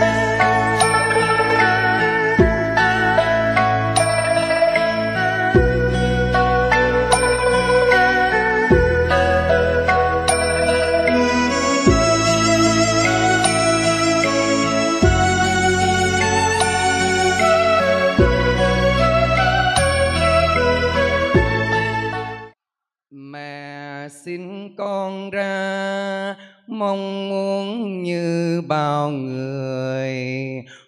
mẹ mong muốn như bao người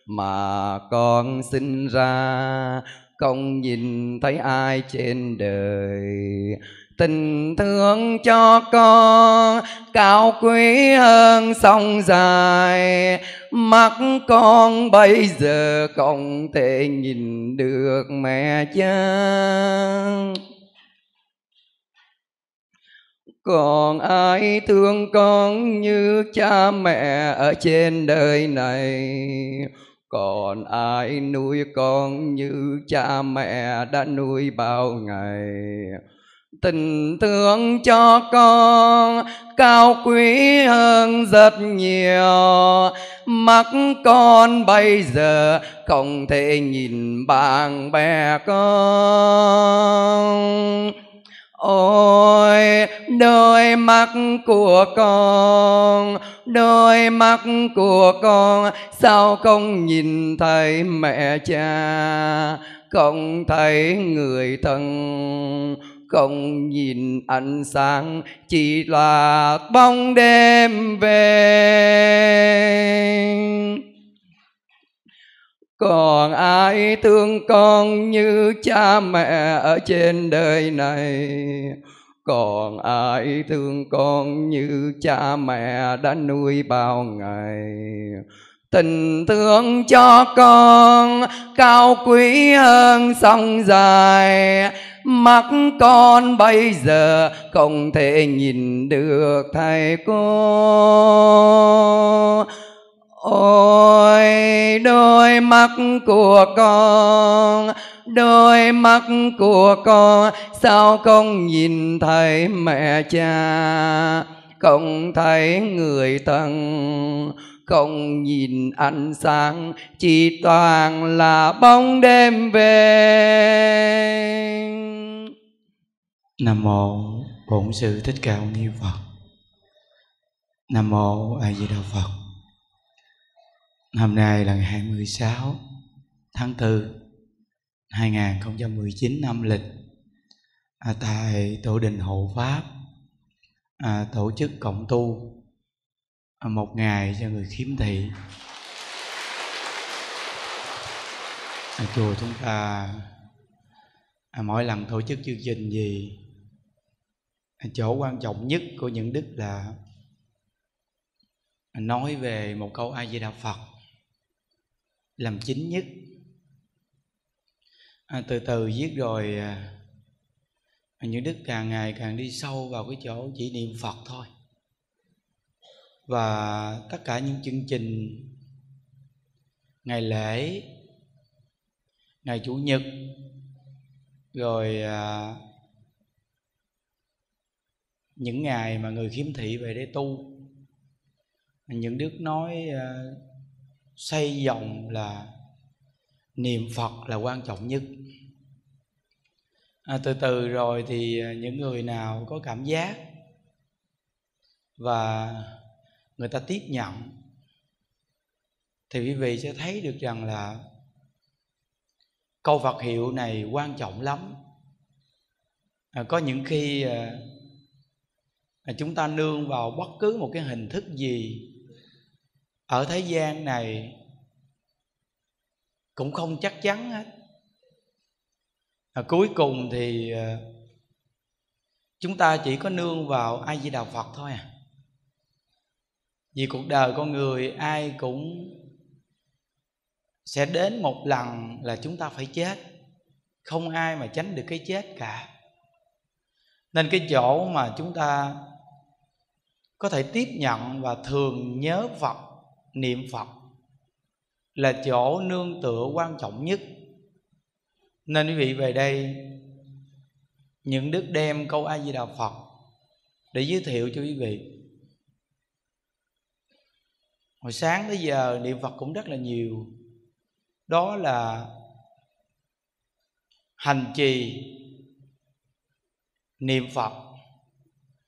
mà con sinh ra. Không nhìn thấy ai trên đời. Tình thương cho con cao quý hơn sông dài. Mắt con bây giờ không thể nhìn được mẹ cha còn ai thương con như cha mẹ ở trên đời này? Còn ai nuôi con như cha mẹ đã nuôi bao ngày? Tình thương cho con cao quý hơn rất nhiều. Mắt con bây giờ không thể nhìn bạn bè con. Ôi, đôi mắt của con, Đôi mắt của con, Sao không nhìn thấy mẹ cha? Không thấy người thân, Không nhìn ánh sáng, Chỉ là bóng đêm về còn ai thương con như cha mẹ ở trên đời này? Còn ai thương con như cha mẹ đã nuôi bao ngày? Tình thương cho con cao quý hơn sông dài. Mắt con bây giờ không thể nhìn được thầy cô. Ôi, đôi mắt của con, Đôi mắt của con, Sao con nhìn thấy mẹ cha Không thấy người thân, Không nhìn ánh sáng, Chỉ toàn là bóng đêm về Nam mô Bổn sư Thích Ca Mâu Ni Phật. Nam mô A Di Đà Phật. Hôm nay là ngày 26 tháng 4 2019 năm lịch. À, tại tổ đình hộ pháp à, tổ chức cộng tu à, một ngày cho người khiếm thị. À, chùa chúng ta à, mỗi lần tổ chức chương trình gì à, chỗ quan trọng nhất của những đức là nói về một câu a di đà phật làm chính nhất. À, từ từ viết rồi à, những đức càng ngày càng đi sâu vào cái chỗ chỉ niệm phật thôi. Và tất cả những chương trình ngày lễ ngày chủ nhật rồi à, những ngày mà người khiếm thị về để tu những đức nói à, xây dòng là niệm phật là quan trọng nhất. À, từ từ rồi thì à, những người nào có cảm giác và người ta tiếp nhận thì quý vị sẽ thấy được rằng là câu Phật hiệu này quan trọng lắm. À, có những khi à, à chúng ta nương vào bất cứ một cái hình thức gì ở thế gian này cũng không chắc chắn hết. À, cuối cùng thì ờ, chúng ta chỉ có nương vào ai di đà phật thôi à. Vì cuộc đời con người ai cũng sẽ đến một lần là chúng ta phải chết. Không ai mà tránh được cái chết cả. Nên cái chỗ mà chúng ta có thể tiếp nhận và thường nhớ phật niệm phật là chỗ nương tựa quan trọng nhất. Nên quý vị về đây, những đức đem câu a di đà phật để giới thiệu cho quý vị. Hồi sáng tới giờ, niệm phật cũng rất là nhiều. Đó là hành trì niệm phật.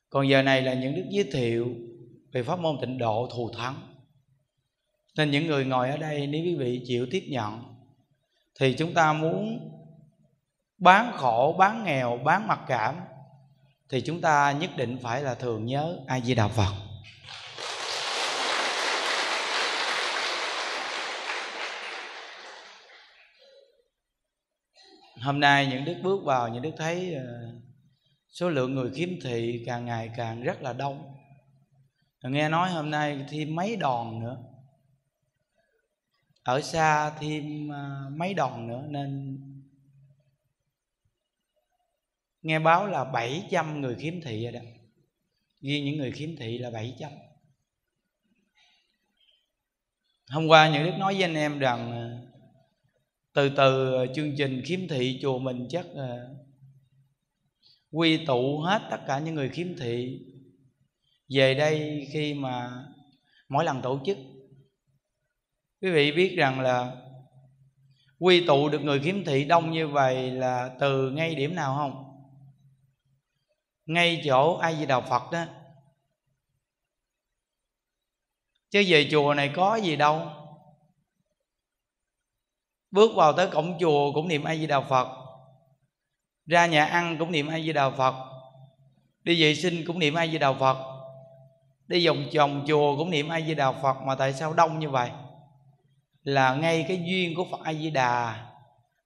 Còn giờ này là những đức giới thiệu về pháp môn tịnh độ thù thắng nên những người ngồi ở đây, nếu quý vị chịu tiếp nhận, thì chúng ta muốn bán khổ, bán nghèo, bán mặc cảm, thì chúng ta nhất định phải là thường nhớ a di đà phật. Hôm nay những đức bước vào, những đức thấy ờ, số lượng người khiếm thị càng ngày càng rất là đông. Nghe nói hôm nay thêm mấy đòn nữa ở xa thêm à, mấy đòn nữa nên nghe báo là 700 người khiếm thị rồi đó. Riêng những người khiếm thị là 700 hôm qua những đức nói với anh em rằng à, từ từ chương trình khiếm thị chùa mình chắc à, quy tụ hết tất cả những người khiếm thị về đây khi mà mỗi lần tổ chức quý vị biết rằng là quy tụ được người khiếm thị đông như vậy là từ ngay điểm nào không? Ngay chỗ ai di đà phật đó. Chứ về chùa này có gì đâu. Bước vào tới cổng chùa cũng niệm a di đà phật. Ra nhà ăn cũng niệm a di đà phật. Đi vệ sinh cũng niệm a di đà phật. Đi vòng vòng chùa cũng niệm a di đà phật mà tại sao đông như vậy? Là ngay cái duyên của phật a di đà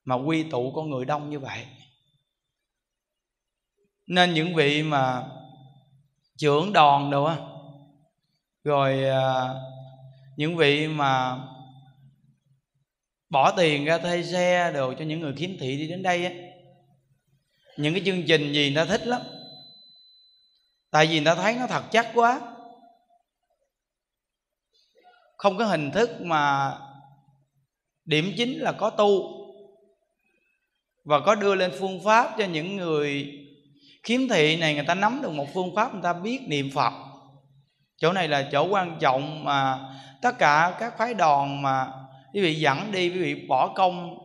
mà quy tụ con người đông như vậy. Nên những vị mà trưởng đòn đồ á, rồi à, những vị mà bỏ tiền ra thuê xe đồ cho những người khiếm thị đi đến đây á, những cái chương trình gì người ta thích lắm. Tại vì người ta thấy nó thật chắc quá. Không có hình thức mà điểm chính là có tu và có đưa lên phương pháp cho những người khiếm thị này, người ta nắm được một phương pháp, người ta biết niệm phật. Chỗ này là chỗ quan trọng mà tất cả các phái đoàn mà quý vị dẫn đi, quý vị bỏ công,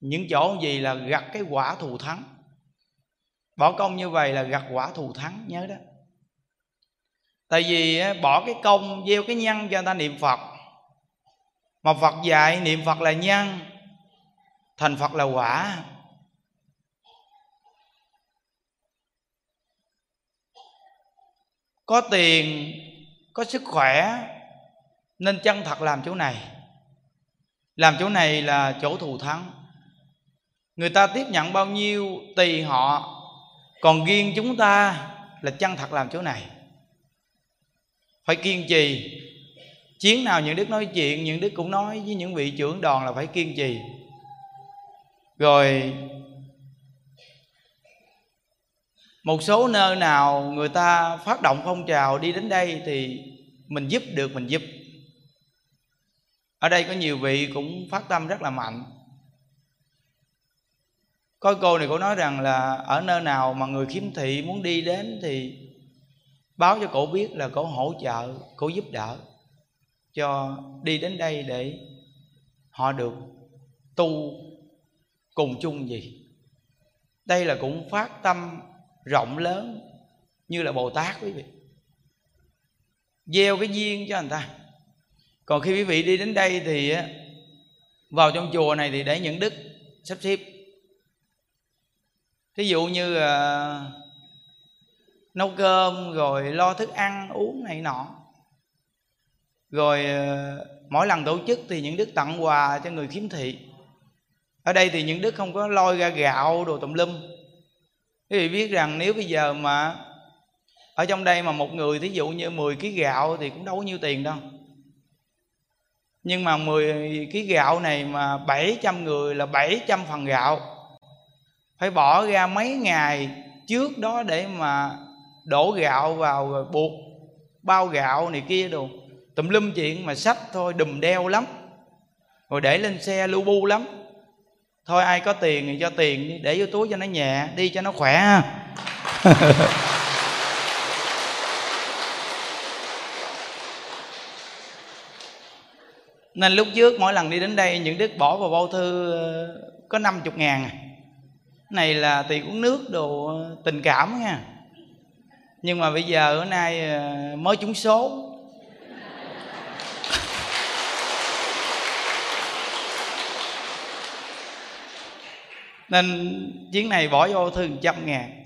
những chỗ gì là gặt cái quả thù thắng. Bỏ công như vậy là gặt quả thù thắng, nhớ đó. Tại vì bỏ cái công, gieo cái nhân cho người ta niệm phật mà phật dạy niệm phật là nhân, thành phật là quả. Có tiền, có sức khỏe, nên chân thật làm chỗ này. Làm chỗ này là chỗ thù thắng. Người ta tiếp nhận bao nhiêu tùy họ, còn riêng chúng ta là chân thật làm chỗ này. Phải kiên trì chiến nào những đức nói chuyện, những đức cũng nói với những vị trưởng đoàn là phải kiên trì. Rồi, một số nơi nào người ta phát động phong trào đi đến đây thì mình giúp được, mình giúp. Ở đây có nhiều vị cũng phát tâm rất là mạnh. Có cô này cô nói rằng là ở nơi nào mà người khiếm thị muốn đi đến thì báo cho cổ biết là cổ hỗ trợ, cổ giúp đỡ cho đi đến đây để họ được tu cùng chung gì. Đây là cũng phát tâm rộng lớn như là bồ tát quý vị. Gieo cái duyên cho người ta. Còn khi quý vị đi đến đây thì vào trong chùa này thì để những đức sắp xếp. Thí dụ như uh, nấu cơm rồi lo thức ăn uống này nọ rồi ờ, mỗi lần tổ chức thì những đức tặng quà cho người khiếm thị. Ở đây thì những đức không có lôi ra gạo, đồ tùm lum. Quý vị biết rằng nếu bây giờ mà ở trong đây mà một người, thí dụ như 10 kg gạo thì cũng đâu có nhiêu tiền đâu. Nhưng mà 10 kg gạo này mà 700 người là 700 phần gạo. Phải bỏ ra mấy ngày trước đó để mà đổ gạo vào rồi buộc bao gạo này kia đồ tùm lum chuyện mà sách thôi, đùm đeo lắm. Rồi để lên xe lưu bu lắm. Thôi ai có tiền thì cho tiền đi, để vô túi cho nó nhẹ, đi cho nó khỏe. Ha nên lúc trước mỗi lần đi đến đây, những đức bỏ vào bao thư ờ, có 50 ngàn à. Này là tiền uống nước đồ ờ, tình cảm nha nhưng mà bây giờ ở nay ờ, mới trúng số. Nên chuyến này bỏ vô thư trăm ngàn.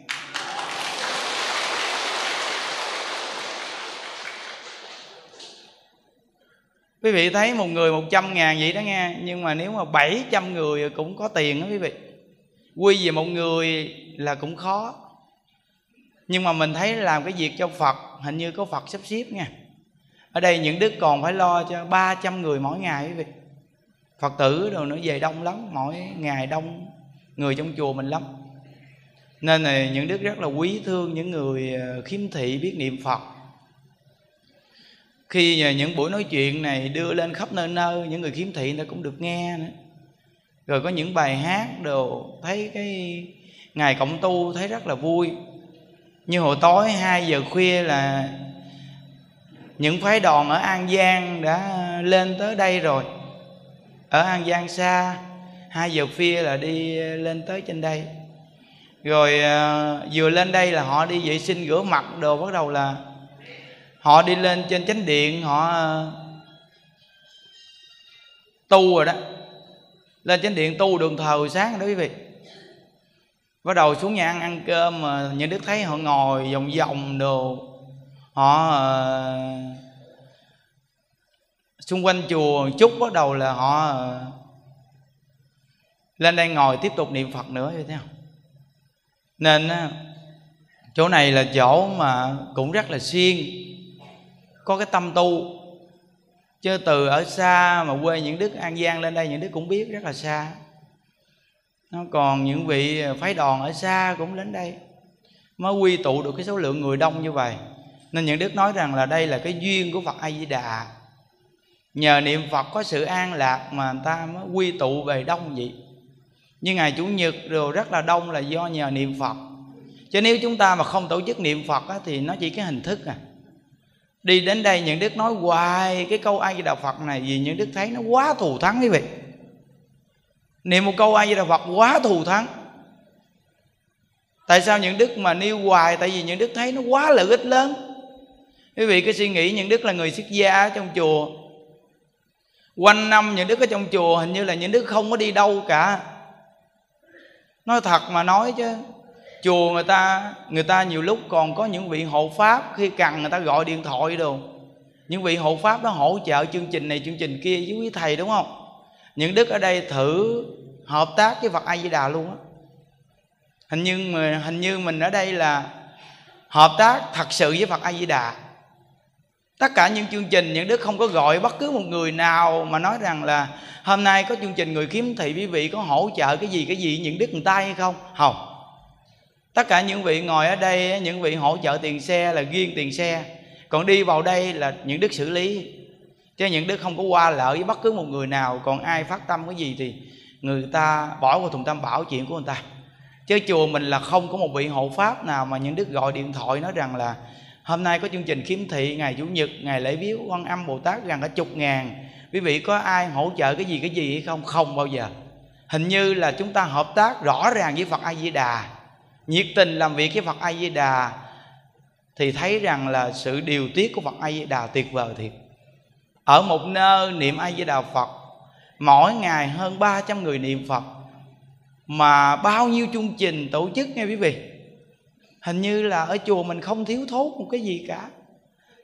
Quý vị thấy một người một trăm ngàn vậy đó nghe, nhưng mà nếu mà bảy trăm người cũng có tiền đó quý vị. Quy về một người là cũng khó. Nhưng mà mình thấy làm cái việc cho phật, hình như có phật sắp xếp nha. Ở đây những đức còn phải lo cho 300 người mỗi ngày quý vị. Phật tử rồi nữa về đông lắm, mỗi ngày đông người trong chùa mình lắm. Nên này những đức rất là quý thương những người ờ, khiếm thị biết niệm phật. Khi những buổi nói chuyện này đưa lên khắp nơi nơi, những người khiếm thị người ta cũng được nghe nữa. Rồi có những bài hát đồ, thấy cái ngày cộng tu thấy rất là vui. Như hồi tối 2 giờ khuya là những phái đoàn ở An Giang đã lên tới đây rồi. Ở An Giang xa hai giờ khuya là đi ờ, lên tới trên đây. Rồi uh, vừa lên đây là họ đi vệ sinh rửa mặt đồ bắt đầu là họ đi lên trên chánh điện họ uh, tu rồi đó. Lên chánh điện tu đường thờ hồi sáng đó quý vị. Bắt đầu xuống nhà ăn ăn cơm mà những đức thấy họ ngồi vòng vòng đồ họ uh, xung quanh chùa chút bắt đầu là họ uh, lên đây ngồi tiếp tục niệm phật nữa vậy thấy không? Nên chỗ này là chỗ mà cũng rất là xuyên có cái tâm tu. Chứ từ ở xa mà quê những đức, an giang lên đây những đức cũng biết rất là xa. Nó còn những vị phái đoàn ở xa cũng đến đây, mới quy tụ được cái số lượng người đông như vậy. Nên những đức nói rằng là đây là cái duyên của phật a di đà nhờ niệm phật có sự an lạc mà người ta mới quy tụ về đông vậy như ngày chủ nhật đều rất là đông là do nhờ niệm phật. Chứ nếu chúng ta mà không tổ chức niệm phật á, thì nó chỉ cái hình thức à. Đi đến đây những đức nói hoài cái câu ai di đà phật này vì những đức thấy nó quá thù thắng quý vị. Niệm một câu ai di đà phật quá thù thắng. Tại sao những đức mà nêu hoài? Tại vì những đức thấy nó quá lợi ích lớn. Quý vị cứ suy nghĩ những đức là người xuất gia ở trong chùa. Quanh năm những đức ở trong chùa hình như là những đức không có đi đâu cả nói thật mà nói chứ, chùa người ta người ta nhiều lúc còn có những vị hộ pháp, khi cần người ta gọi điện thoại đồ. Những vị hộ pháp đó hỗ trợ chương trình này, chương trình kia với quý thầy, đúng không? Những đức ở đây thử hợp tác với phật a di đà luôn á. Hình như mình hình như mình ở đây là hợp tác thật sự với phật a di đà tất cả những chương trình, những đức không có gọi bất cứ một người nào mà nói rằng là, hôm nay có chương trình người kiếm thị quý vị có hỗ trợ cái gì cái gì, những đức người ta hay không? Không. Tất cả những vị ngồi ở đây, những vị hỗ trợ tiền xe là riêng tiền xe. Còn đi vào đây là những đức xử lý. Chứ những đức không có qua lợi với bất cứ một người nào, còn ai phát tâm cái gì thì người ta bỏ qua thùng tâm bảo chuyện của người ta. Chứ chùa mình là không có một vị hộ pháp nào mà những đức gọi điện thoại nói rằng là hôm nay có chương trình khiếm thị ngày chủ nhật, ngày lễ viếng quan âm bồ tát gần cả chục ngàn. Quý vị có ai hỗ trợ cái gì cái gì hay không? Không bao giờ. Hình như là chúng ta hợp tác rõ ràng với phật a di đà nhiệt tình làm việc với phật a di đà thì thấy rằng là sự điều tiết của phật a di đà tuyệt vời thiệt. Ở một nơi niệm a di đà phật, mỗi ngày hơn 300 người niệm phật, mà bao nhiêu chương trình tổ chức nghe quý vị? Hình như là ở chùa mình không thiếu thốn một cái gì cả.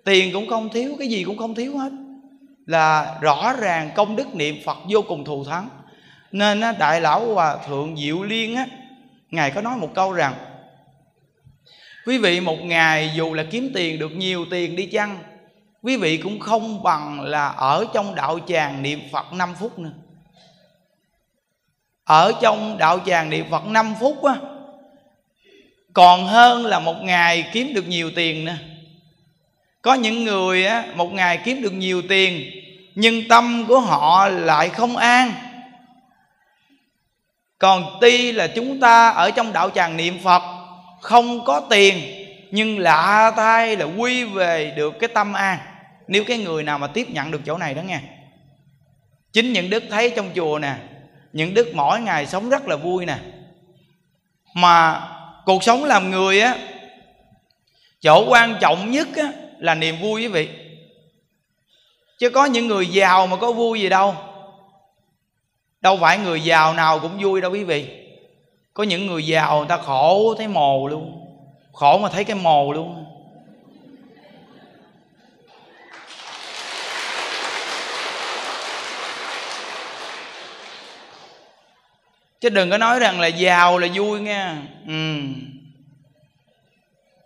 Tiền cũng không thiếu, cái gì cũng không thiếu hết. Là rõ ràng công đức niệm phật vô cùng thù thắng. Nên đại lão hòa thượng diệu liên á, ngài có nói một câu rằng, quý vị một ngày dù là kiếm tiền được nhiều tiền đi chăng, quý vị cũng không bằng là ở trong đạo tràng niệm phật 5 phút nữa. Ở trong đạo tràng niệm phật 5 phút á còn hơn là một ngày kiếm được nhiều tiền nữa. Có những người á, một ngày kiếm được nhiều tiền, nhưng tâm của họ lại không an. Còn tuy là chúng ta ở trong đạo tràng niệm phật, không có tiền, nhưng lạ thay là quy về được cái tâm an. Nếu cái người nào mà tiếp nhận được chỗ này đó nghe. Chính những đức thấy trong chùa nè, những đức mỗi ngày sống rất là vui nè. Mà cuộc sống làm người á chỗ quan trọng nhất á, là niềm vui quý vị. Chứ có những người giàu mà có vui gì đâu. Đâu phải người giàu nào cũng vui đâu quý vị. Có những người giàu người ta khổ thấy mồ luôn. Khổ mà thấy cái mồ luôn. Chứ đừng có nói rằng là giàu là vui nghe. Ừ.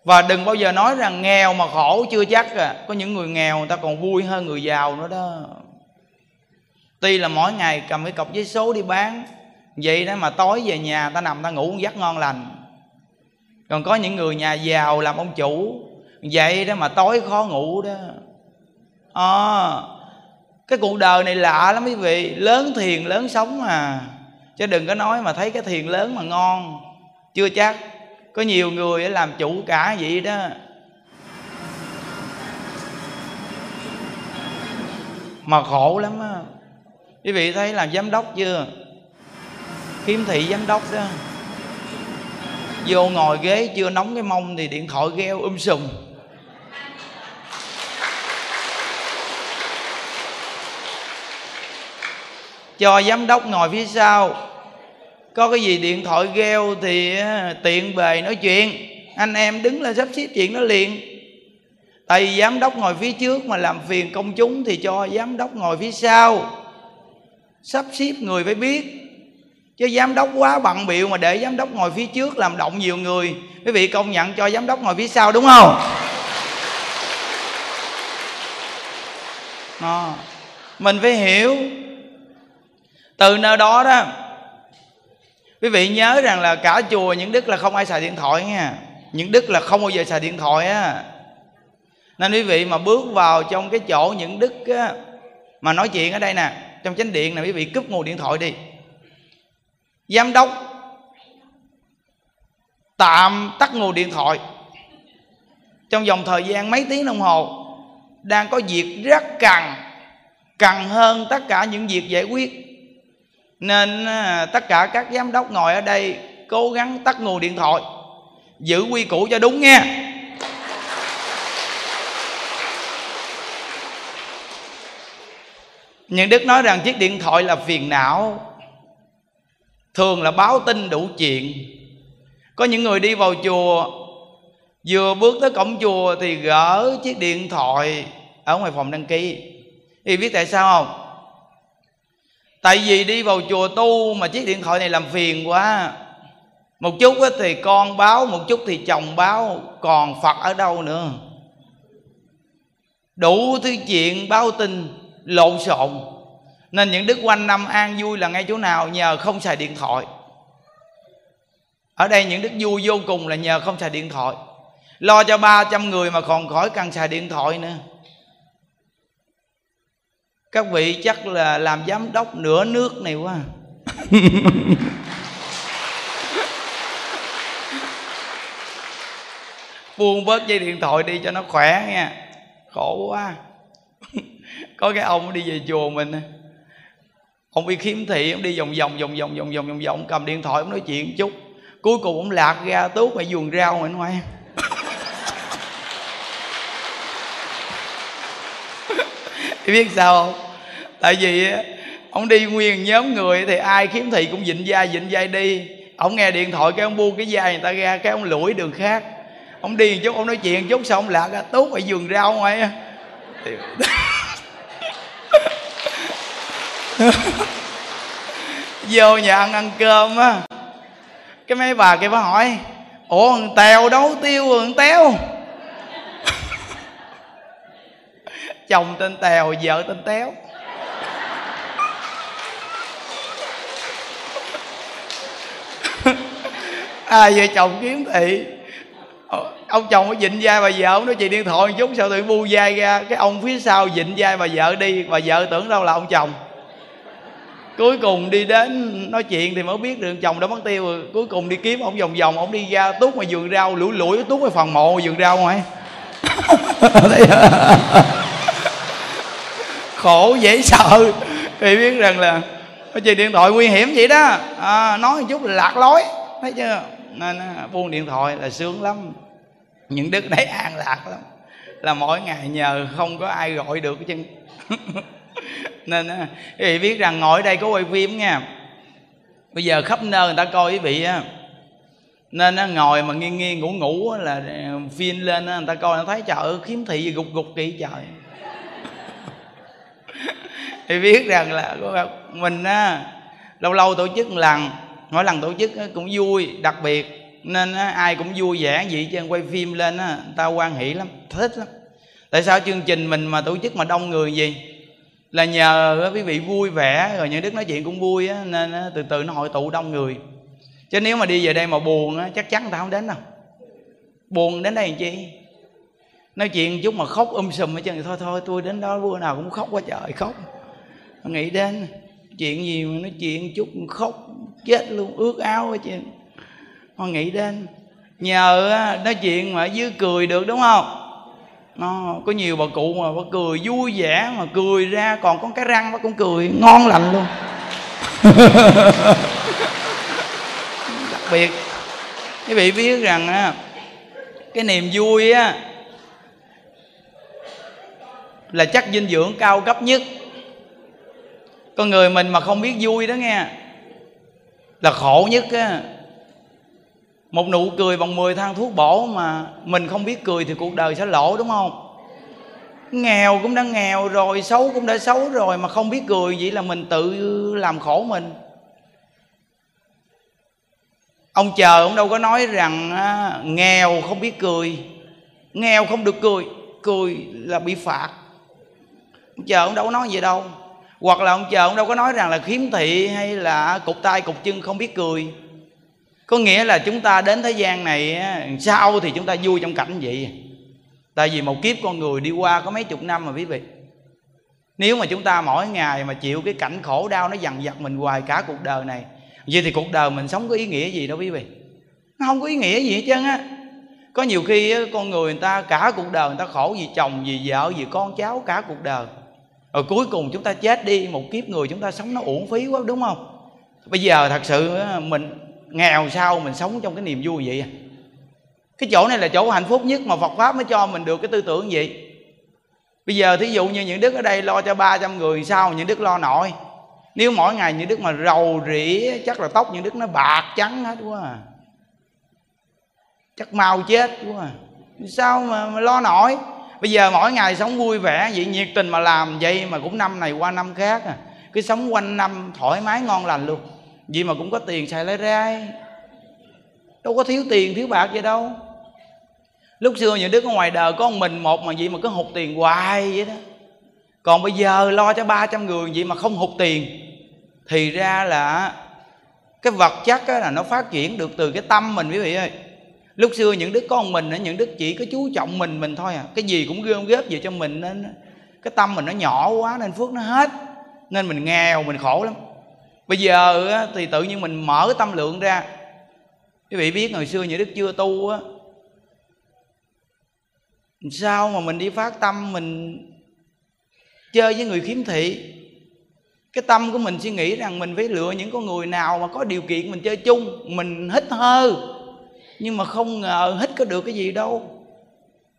và đừng bao giờ nói rằng nghèo mà khổ chưa chắc à. Có những người nghèo người ta còn vui hơn người giàu nữa đó. Tuy là mỗi ngày cầm cái cọc giấy số đi bán vậy đó mà tối về nhà ta nằm ta ngủ giấc ngon lành. Còn có những người nhà giàu làm ông chủ vậy đó mà tối khó ngủ đó. À, cái cuộc đời này lạ lắm quý vị. Lớn thiền lớn sống à chứ đừng có nói mà thấy cái thiền lớn mà ngon. Chưa chắc. Có nhiều người làm chủ cả vậy đó. Mà khổ lắm á. Quý vị thấy làm giám đốc chưa? Khiếm thị giám đốc đó. Vô ngồi ghế chưa nóng cái mông thì điện thoại gheo um sùm. Cho giám đốc ngồi phía sau. Có cái gì điện thoại gheo thì tiện bề nói chuyện. Anh em đứng lên sắp xếp chuyện đó liền. Tại vì giám đốc ngồi phía trước mà làm phiền công chúng thì cho giám đốc ngồi phía sau. Sắp xếp người phải biết. Chứ giám đốc quá bận biệu mà để giám đốc ngồi phía trước làm động nhiều người. Quý vị công nhận cho giám đốc ngồi phía sau đúng không? À, mình phải hiểu từ nơi đó đó quý vị nhớ rằng là cả chùa những đức là không ai xài điện thoại nha. Những đức là không bao giờ xài điện thoại á. Nên quý vị mà bước vào trong cái chỗ những đức á, mà nói chuyện ở đây nè trong chánh điện này quý vị cúp nguồn điện thoại đi. Giám đốc tạm tắt nguồn điện thoại. Trong vòng thời gian mấy tiếng đồng hồ đang có việc rất cần cần hơn tất cả những việc giải quyết nên à, tất cả các giám đốc ngồi ở đây cố gắng tắt nguồn điện thoại, giữ quy củ cho đúng nha. Những đức nói rằng chiếc điện thoại là phiền não, thường là báo tin đủ chuyện. Có những người đi vào chùa, vừa bước tới cổng chùa thì gỡ chiếc điện thoại ở ngoài phòng đăng ký. Thì biết tại sao không? Tại vì đi vào chùa tu mà chiếc điện thoại này làm phiền quá. Một chút thì con báo, một chút thì chồng báo. Còn phật ở đâu nữa? Đủ thứ chuyện báo tin, lộn xộn. Nên những đức quanh năm an vui là ngay chỗ nào nhờ không xài điện thoại. Ở đây những đức vui vô cùng là nhờ không xài điện thoại. Lo cho 300 người mà còn khỏi cần xài điện thoại nữa các vị chắc là làm giám đốc nửa nước này quá. Buông bớt dây điện thoại đi cho nó khỏe nha. Khổ quá. Có cái ông đi về chùa mình ông bị khiếm thị, ông đi vòng vòng vòng vòng vòng vòng vòng vòng, cầm điện thoại, ông nói chuyện chút. Cuối cùng ông lạc ra tuốt mà vườn rau mà anh ngoan biết sao không? Tại vì ông đi nguyên nhóm người thì ai khiếm thị cũng dịnh vai dịnh vai đi. Ông nghe điện thoại cái ông buông cái vai người ta ra, cái ông lủi đường khác. Ông đi chút, ông nói chuyện chút, xong lạc ra tốt ở vườn rau ngoài vô nhà ăn ăn cơm á. Cái mấy bà kia bà hỏi, ủa, thằng tèo đâu tiêu thằng téo chồng tên tèo, vợ tên téo. Ai vợ chồng kiếm thị? Ông chồng có dịnh vai bà vợ, ông nói chị điện thoại một chút, sao tự bu vai ra? Cái ông phía sau dịnh vai bà vợ đi, bà vợ tưởng đâu là ông chồng. Cuối cùng đi đến nói chuyện thì mới biết được chồng đã mất tiêu rồi. Cuối cùng đi kiếm ông vòng vòng, ông đi ra tuốt ngoài vườn rau, lủi lủi tuốt ngoài phần mộ vườn rau ngoài khổ dễ sợ. Thì biết rằng là nói chuyện điện thoại nguy hiểm vậy đó. À, nói một chút là lạc lối. Thấy chưa? Nên à, buông điện thoại là sướng lắm. Những đức đấy an lạc lắm. Là mỗi ngày nhờ không có ai gọi được chứ nên à, quý vị biết rằng ngồi đây có quay phim nha. Bây giờ khắp nơi người ta coi quý vị á. Nên nó ngồi mà nghiêng nghiêng ngủ ngủ là phim lên người ta coi nó thấy trời ơi khiếm thị gục gục kỳ trời. thì biết rằng là mình á, lâu lâu tổ chức một lần, mỗi lần tổ chức cũng vui, đặc biệt nên ai cũng vui vẻ vậy chứ, quay phim lên á, người ta quan hỷ lắm, thích lắm. Tại sao chương trình mình mà tổ chức mà đông người gì là nhờ quý vị vui vẻ, rồi những đức nói chuyện cũng vui á, nên từ từ nó hội tụ đông người. Chứ nếu mà đi về đây mà buồn á, chắc chắn người ta không đến đâu. Buồn đến đây làm chi? Nói chuyện chút mà khóc um sùm hết trơn. Thôi thôi, tôi đến đó bữa nào cũng khóc quá trời, khóc. Nghĩ đến chuyện gì mà nói chuyện chút khóc, chết luôn, ướt áo hết trơn. Họ nghĩ đến nhờ nói chuyện mà dưới cười được, đúng không? Nó, có nhiều bà cụ mà bà cười vui vẻ, mà cười ra còn có cái răng, bà cũng cười ngon lành luôn. Đặc biệt, quý vị biết rằng, á, cái niềm vui, á là chất dinh dưỡng cao cấp nhất. Con người mình mà không biết vui đó nghe là khổ nhất á. Một nụ cười bằng 10 thang thuốc bổ mà mình không biết cười thì cuộc đời sẽ lỗ đúng không? Nghèo cũng đã nghèo rồi xấu cũng đã xấu rồi mà không biết cười vậy là mình tự làm khổ mình. Ông chờ ông đâu có nói rằng à, nghèo không biết cười. Nghèo không được cười cười là bị phạt ông chờ ông đâu có nói gì đâu. Hoặc là ông chờ ông đâu có nói rằng là khiếm thị hay là cục tay cục chân không biết cười. Có nghĩa là chúng ta đến thế gian này sau thì chúng ta vui trong cảnh vậy. Tại vì một kiếp con người đi qua có mấy chục năm mà quý vị. Nếu mà chúng ta mỗi ngày mà chịu cái cảnh khổ đau nó dằn vặt mình hoài cả cuộc đời này, vậy thì cuộc đời mình sống có ý nghĩa gì đâu quý vị? Nó không có ý nghĩa gì hết trơn á. Có nhiều khi con người người ta cả cuộc đời người ta khổ vì chồng, vì vợ, vì con cháu, cả cuộc đời rồi cuối cùng chúng ta chết đi một kiếp người chúng ta sống nó uổng phí quá đúng không? Bây giờ thật sự mình nghèo sao mình sống trong cái niềm vui vậy à? cái chỗ này là chỗ hạnh phúc nhất mà Phật pháp mới cho mình được cái tư tưởng gì bây giờ thí dụ như những đức ở đây lo cho 300 người sao những đức lo nổi? Nếu mỗi ngày những đức mà rầu rĩ chắc là tóc những đức nó bạc trắng hết quá à. chắc mau chết quá à. sao mà, mà lo nổi? Bây giờ mỗi ngày sống vui vẻ, vậy nhiệt tình mà làm vậy mà cũng năm này qua năm khác à. Cứ sống quanh năm thoải mái ngon lành luôn. Vì mà cũng có tiền xài lấy ra đâu có thiếu tiền, thiếu bạc gì đâu. Lúc xưa những đứa ở ngoài đời có một mình một mà vậy mà cứ hụt tiền hoài vậy đó. Còn bây giờ lo cho 300 người vậy mà không hụt tiền, thì ra là cái vật chất là nó phát triển được từ cái tâm mình, quý vị ơi lúc xưa những đứa con mình những đứa chỉ có chú trọng mình mình thôi à. Cái gì cũng gom góp về cho mình nên cái tâm mình nó nhỏ quá nên phước nó hết. Nên mình nghèo, mình khổ lắm. Bây giờ thì tự nhiên mình mở tâm lượng ra. Quý vị biết hồi xưa những đức chưa tu á, sao mà mình đi phát tâm, mình chơi với người khiếm thị? Cái tâm của mình suy nghĩ rằng mình phải lựa những con người nào mà có điều kiện mình chơi chung, mình hít hơi nhưng mà không ngờ hít có được cái gì đâu.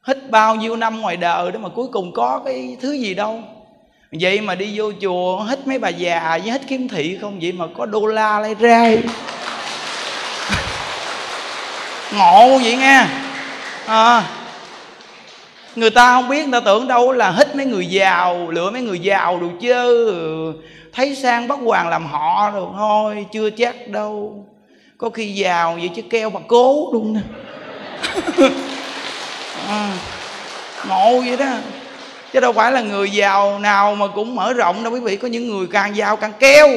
Hít bao nhiêu năm ngoài đời đó mà cuối cùng có cái thứ gì đâu. Vậy mà đi vô chùa hít mấy bà già với hít kiếm thị không? Vậy mà có đô la lấy ra. Ngộ vậy nghe. À, người ta không biết người ta tưởng đâu là hít mấy người giàu lựa mấy người giàu được chứ. Thấy sang bắt hoàng làm họ rồi thôi chưa chắc đâu có khi giàu vậy chứ keo bà cố luôn nè. À, ngộ vậy đó. Chứ đâu phải là người giàu nào mà cũng mở rộng đâu quý vị. Có những người càng giàu càng keo.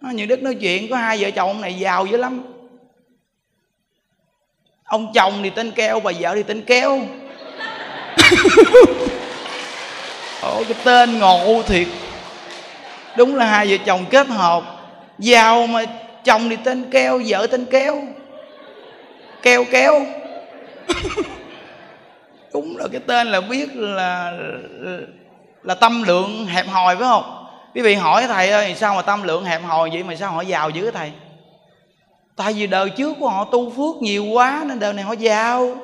Những đức nói chuyện có hai vợ chồng ông này giàu dữ lắm. Ông chồng thì tên keo bà vợ thì tên keo ồ cái tên ngộ thiệt. Đúng là hai vợ chồng kết hợp. Giàu mà chồng thì tên keo vợ tên keo, keo keo, đúng là cái tên là biết là là tâm lượng hẹp hòi phải không? Quý vị hỏi thầy ơi sao mà tâm lượng hẹp hòi vậy mà sao họ giàu dữ thầy? Tại vì đời trước của họ tu phước nhiều quá nên đời này họ giàu.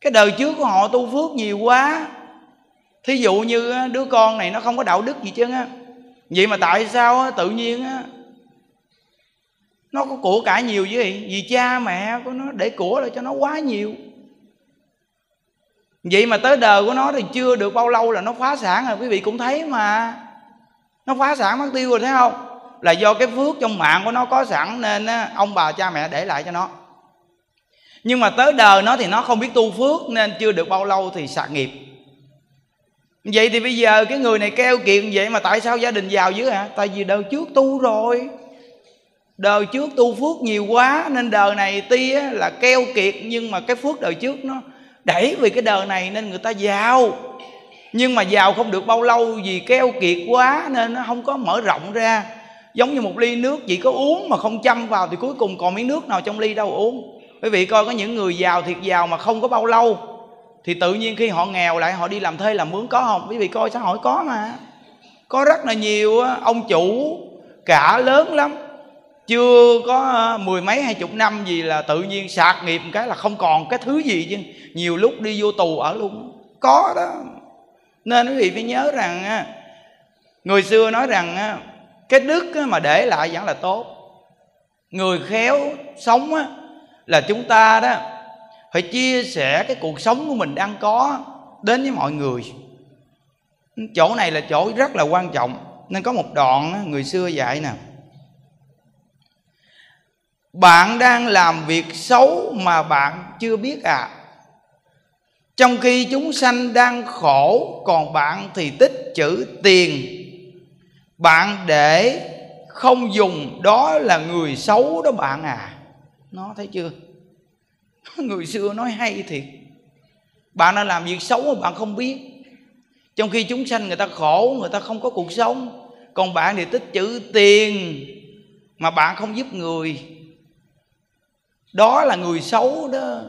Cái đời trước của họ tu phước nhiều quá. Thí dụ như đứa con này nó không có đạo đức gì chứ á. Vậy mà tại sao tự nhiên á nó có của cải nhiều chứ. Gì vì cha mẹ của nó để của lại cho nó quá nhiều. Vậy mà tới đời của nó thì chưa được bao lâu là nó phá sản rồi. Quý vị cũng thấy mà. Nó phá sản mất tiêu rồi, thấy không? Là do cái phước trong mạng của nó có sẵn nên ông bà cha mẹ để lại cho nó. Nhưng mà tới đời nó thì nó không biết tu phước nên chưa được bao lâu thì sạc nghiệp. Vậy thì bây giờ cái người này keo kiệt vậy mà tại sao gia đình giàu dữ hả? Tại vì đời trước tu rồi đời trước tu phước nhiều quá, nên đời này tuy là keo kiệt, nhưng mà cái phước đời trước nó đẩy vì cái đời này nên người ta giàu. Nhưng mà giàu không được bao lâu vì keo kiệt quá nên nó không có mở rộng ra. Giống như một ly nước, chỉ có uống mà không chăm vào thì cuối cùng còn miếng nước nào trong ly đâu uống. Quý vị coi, có những người giàu thiệt giàu mà không có bao lâu, thì tự nhiên khi họ nghèo lại, họ đi làm thuê làm mướn có không? Quý vị coi xã hội có mà? Có rất là nhiều ông chủ, cả lớn lắm chưa có à, mười mấy, hai chục năm gì là tự nhiên sạc nghiệp một cái là không còn cái thứ gì chứ. Nhiều lúc đi vô tù ở luôn. Có đó. Nên quý vị phải nhớ rằng à, người xưa nói rằng à, cái đức mà để lại vẫn là tốt. Người khéo sống là chúng ta đó phải chia sẻ cái cuộc sống của mình đang có đến với mọi người. Chỗ này là chỗ rất là quan trọng. Nên có một đoạn người xưa dạy nè bạn đang làm việc xấu mà bạn chưa biết à. Trong khi chúng sanh đang khổ, còn bạn thì tích chữ tiền. Bạn để không dùng, đó là người xấu đó bạn à. Nó thấy chưa? Người xưa nói hay thiệt. Bạn đang làm việc xấu mà bạn không biết. Trong khi chúng sanh người ta khổ, người ta không có cuộc sống, còn bạn thì tích chữ tiền mà bạn không giúp người đó là người xấu đó.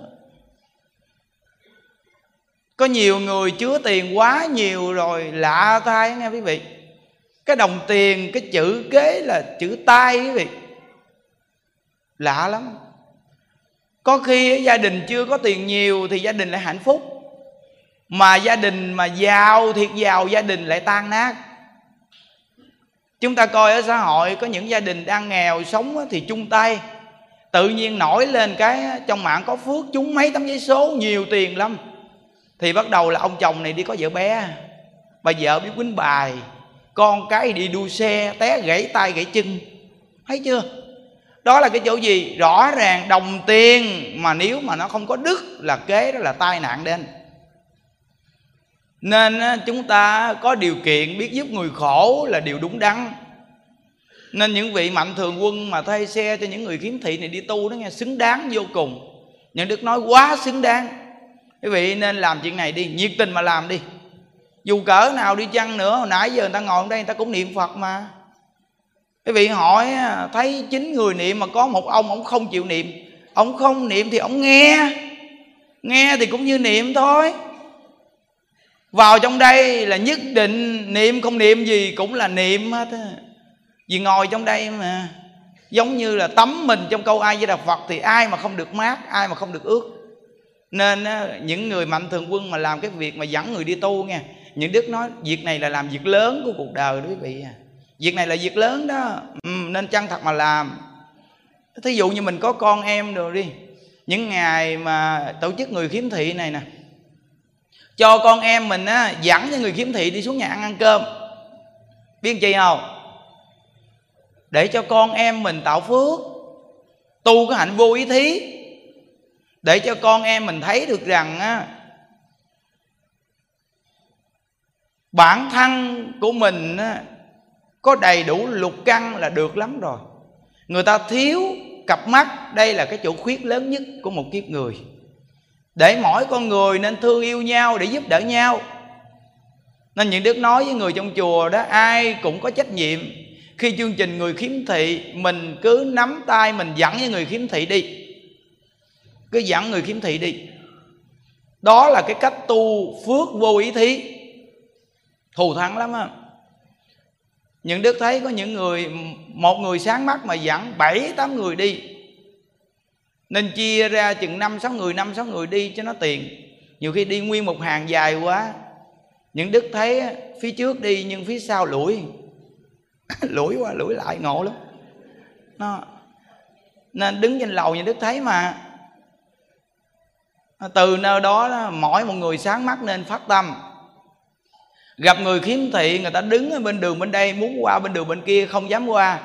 Có nhiều người chứa tiền quá nhiều rồi lạ tai nghe quý vị. Cái đồng tiền, cái chữ kế là chữ tai quý vị. Lạ lắm. Có khi gia đình chưa có tiền nhiều thì gia đình lại hạnh phúc. Mà gia đình mà giàu thiệt giàu, gia đình lại tan nát. Chúng ta coi ở xã hội, có những gia đình đang nghèo sống thì chung tay tự nhiên nổi lên cái trong mạng có phước chúng mấy tấm giấy số, nhiều tiền lắm. Thì bắt đầu là ông chồng này đi có vợ bé. Bà vợ biết quýnh bài. Con cái đi đua xe, té gãy tay gãy chân. Thấy chưa? Đó là cái chỗ gì? Rõ ràng đồng tiền. Mà nếu mà nó không có đức là kế đó là tai nạn đến. Nên chúng ta có điều kiện biết giúp người khổ là điều đúng đắn nên những vị mạnh thường quân mà thay xe cho những người kiếm thị này đi tu đó nghe xứng đáng vô cùng. Những đức nói quá xứng đáng. Quý vị nên làm chuyện này đi, nhiệt tình mà làm đi. Dù cỡ nào đi chăng nữa, hồi nãy giờ người ta ngồi ở đây người ta cũng niệm phật mà. Quý vị hỏi à, thấy chín người niệm mà có một ông ông không chịu niệm. Ông không niệm thì ông nghe. Nghe thì cũng như niệm thôi. Vào trong đây là nhất định niệm, không niệm gì cũng là niệm hết vì ngồi trong đây mà. Giống như là tắm mình trong câu ai với đà phật thì ai mà không được mát ai mà không được ướt. Nên những người mạnh thường quân mà làm cái việc mà dẫn người đi tu nha những đức nói việc này là làm việc lớn của cuộc đời đó quý vị à. Việc này là việc lớn đó. Ừ, nên chân thật mà làm? Thí dụ như mình có con em rồi đi những ngày mà tổ chức người khiếm thị này nè cho con em mình á dẫn cho người khiếm thị đi xuống nhà ăn ăn cơm. Biết chi không? Để cho con em mình tạo phước tu cái hạnh vô ý thí. Để cho con em mình thấy được rằng á bản thân của mình á, có đầy đủ lục căn là được lắm rồi. Người ta thiếu cặp mắt đây là cái chỗ khuyết lớn nhất của một kiếp người. Để mỗi con người nên thương yêu nhau để giúp đỡ nhau. Nên những đức nói với người trong chùa đó ai cũng có trách nhiệm khi chương trình người khiếm thị, mình cứ nắm tay mình dẫn với người khiếm thị đi. Cứ dẫn người khiếm thị đi. Đó là cái cách tu phước vô ý thí. Thù thắng lắm á. Những đức thấy có những người, một người sáng mắt mà dẫn bảy, tám người đi. Nên chia ra chừng năm, sáu người, năm, sáu người đi cho nó tiền. Nhiều khi đi nguyên một hàng dài quá. Những đức thấy phía trước đi nhưng phía sau lủi. lủi qua lủi lại ngộ lắm. Nó nên đứng trên lầu như đức thấy mà. Từ nơi đó, đó mỗi một người sáng mắt nên phát tâm. Gặp người khiếm thị người ta đứng ở bên đường bên đây muốn qua bên đường bên kia không dám qua.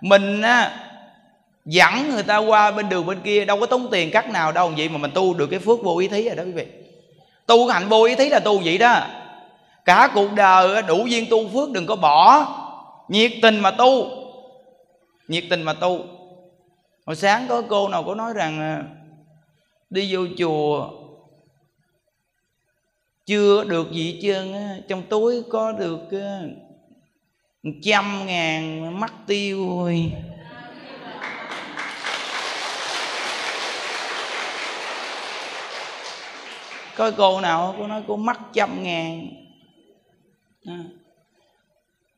Mình á dẫn người ta qua bên đường bên kia đâu có tốn tiền cắt nào đâu vậy mà mình tu được cái phước vô ý thí rồi đó quý vị. Tu cái hạnh vô ý thí là tu vậy đó. Cả cuộc đời đủ duyên tu phước đừng có bỏ nhiệt tình mà tu. Nhiệt tình mà tu. Hồi sáng có cô nào có nói rằng à, đi vô chùa, chưa được gì trơn trong túi có được à, trăm ngàn mắc tiêu rồi coi cô nào cô nói cô mắc trăm ngàn. À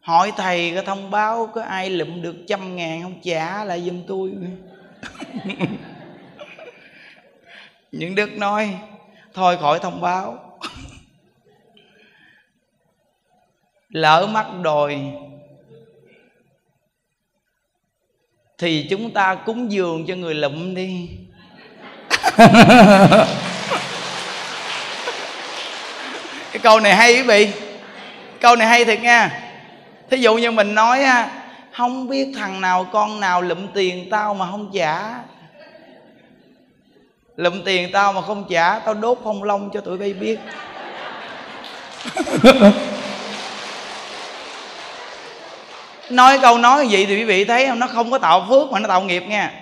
hỏi thầy có thông báo có ai lụm được trăm ngàn không? Trả lại giùm tôi. Những đức nói, thôi khỏi thông báo. Lỡ mắc đồi, thì chúng ta cúng dường cho người lụm đi. Cái câu này hay quý vị. Câu này hay thiệt nha thí dụ như mình nói không biết thằng nào con nào lụm tiền tao mà không trả. Lụm tiền tao mà không trả, tao đốt phong long cho tụi bay biết. Nói câu nói gì thì quý vị thấy không? Nó không có tạo phước mà nó tạo nghiệp nha.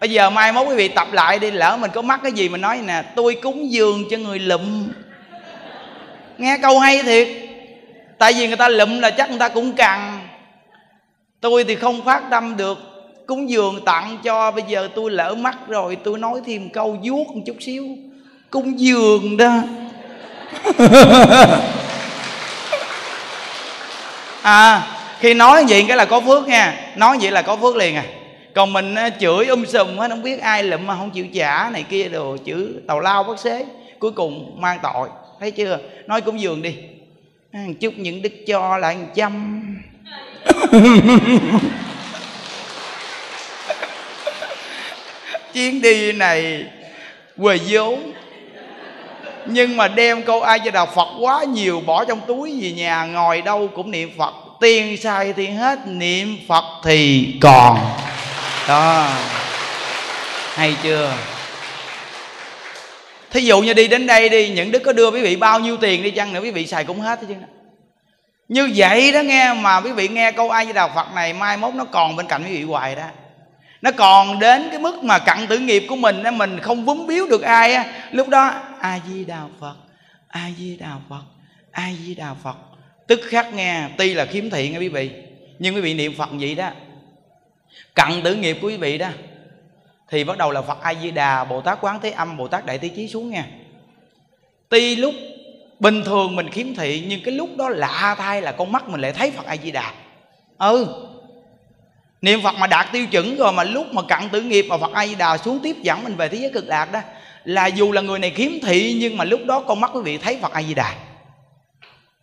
Bây giờ mai mốt quý vị tập lại đi, lỡ mình có mắc cái gì mình nói nè, tôi cúng dường cho người lụm. Nghe câu hay thiệt tại vì người ta lụm là chắc người ta cũng cần tôi thì không phát tâm được. Cúng dường tặng cho, bây giờ tôi lỡ mắt rồi, tôi nói thêm câu vuốt một chút xíu. Cúng dường đó. À khi nói vậy cái là có phước nha. Nói vậy là có phước liền à. Còn mình chửi um sùm hết, không biết ai lụm mà không chịu trả này kia đồ chữ tàu lao bác xế cuối cùng mang tội, thấy chưa? Nói cúng dường đi chúc những đức cho là một trăm. Chuyến đi này quê vốn. Nhưng mà đem câu ai cho đà phật quá nhiều, bỏ trong túi về nhà, ngồi đâu cũng niệm phật. Tiền sai thì hết, niệm phật thì còn. Đó. Hay chưa? Thí dụ như đi đến đây đi, những đức có đưa quý vị bao nhiêu tiền đi chăng nữa, quý vị xài cũng hết chứ. Như vậy đó nghe, mà quý vị nghe câu ai với đạo phật này, mai mốt nó còn bên cạnh quý vị hoài đó. Nó còn đến cái mức mà cặn tử nghiệp của mình mình không vúng biếu được ai á. Lúc đó, a di đà phật, a di đà phật, a di đà phật. Tức khắc nghe, tuy là khiếm thị nghe quý vị, nhưng quý vị niệm phật vậy đó. Cặn tử nghiệp của quý vị đó thì bắt đầu là phật a di đà bồ tát quán thế âm bồ tát đại thế chí xuống nha tuy lúc bình thường mình khiếm thị, nhưng cái lúc đó lạ thay là con mắt mình lại thấy phật a di đà ừ. Niệm phật mà đạt tiêu chuẩn rồi mà lúc mà cặn tử nghiệp mà phật a di đà xuống tiếp dẫn mình về thế giới cực lạc đó, là dù là người này khiếm thị, nhưng mà lúc đó con mắt quý vị thấy phật a di đà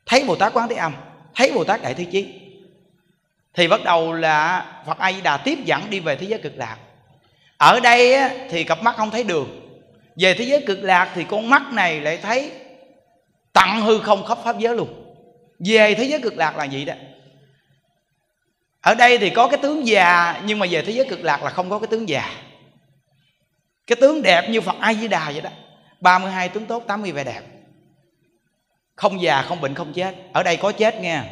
thấy bồ tát quán thế âm, thấy bồ tát đại thế chí. Thì bắt đầu là phật a di đà tiếp dẫn đi về thế giới cực lạc ở đây á, thì cặp mắt không thấy đường. Về thế giới cực lạc thì con mắt này lại thấy tặng hư không khắp pháp giới luôn. Về thế giới cực lạc là vậy đó. Ở đây thì có cái tướng già nhưng mà về thế giới cực lạc là không có cái tướng già. Cái tướng đẹp như phật a di đà vậy đó 32 tướng tốt 80 vẻ đẹp. Không già không bệnh không chết. Ở đây có chết nghe.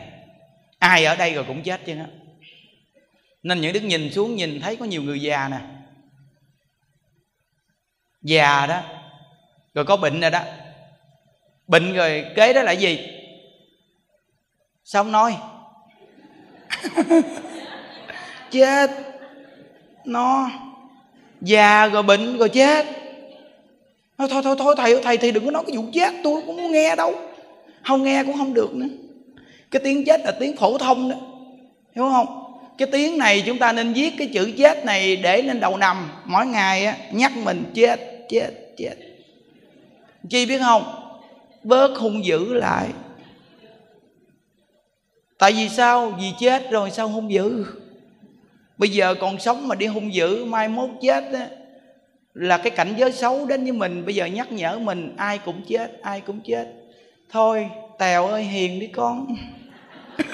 Ai ở đây rồi cũng chết chứ. Nên những đức nhìn xuống nhìn thấy có nhiều người già nè già đó. Rồi có bệnh rồi đó. Bệnh rồi kế đó là gì? Xong nói? Chết. Nó già rồi bệnh rồi chết. Thôi thôi thôi thôi thầy thầy thì đừng có nói cái vụ chết tôi cũng không nghe đâu. Không nghe cũng không được nữa. Cái tiếng chết là tiếng phổ thông đó. Hiểu không? Cái tiếng này chúng ta nên viết cái chữ chết này để lên đầu nằm. Mỗi ngày á, nhắc mình chết chết chết. Chi biết không? Bớt hung dữ lại. Tại vì sao? Vì chết rồi sao hung dữ? Bây giờ còn sống mà đi hung dữ mai mốt chết á, là cái cảnh giới xấu đến với mình. Bây giờ nhắc nhở mình ai cũng chết ai cũng chết. Thôi tèo ơi hiền đi con.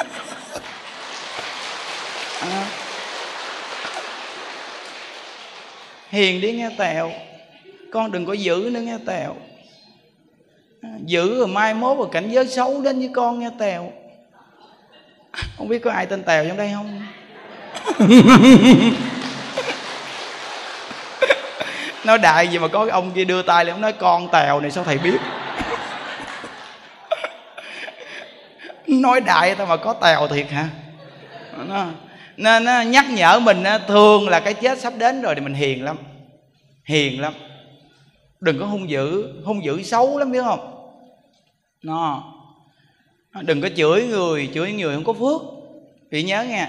À. hiền đi nghe tèo con đừng có giữ nữa nghe tèo. À, giữ rồi mai mốt rồi cảnh giới xấu đến với con nghe tèo. Không biết có ai tên tèo trong đây không? Nói đại gì mà có cái ông kia đưa tay lên ông nói con tèo này sao thầy biết? Nói đại tao mà có tèo thiệt hả? Nó, nên nó nhắc nhở mình thường là cái chết sắp đến rồi thì mình hiền lắm hiền lắm đừng có hung dữ hung dữ xấu lắm, biết không? Nó đừng có chửi người chửi người không có phước. Vị nhớ nghe.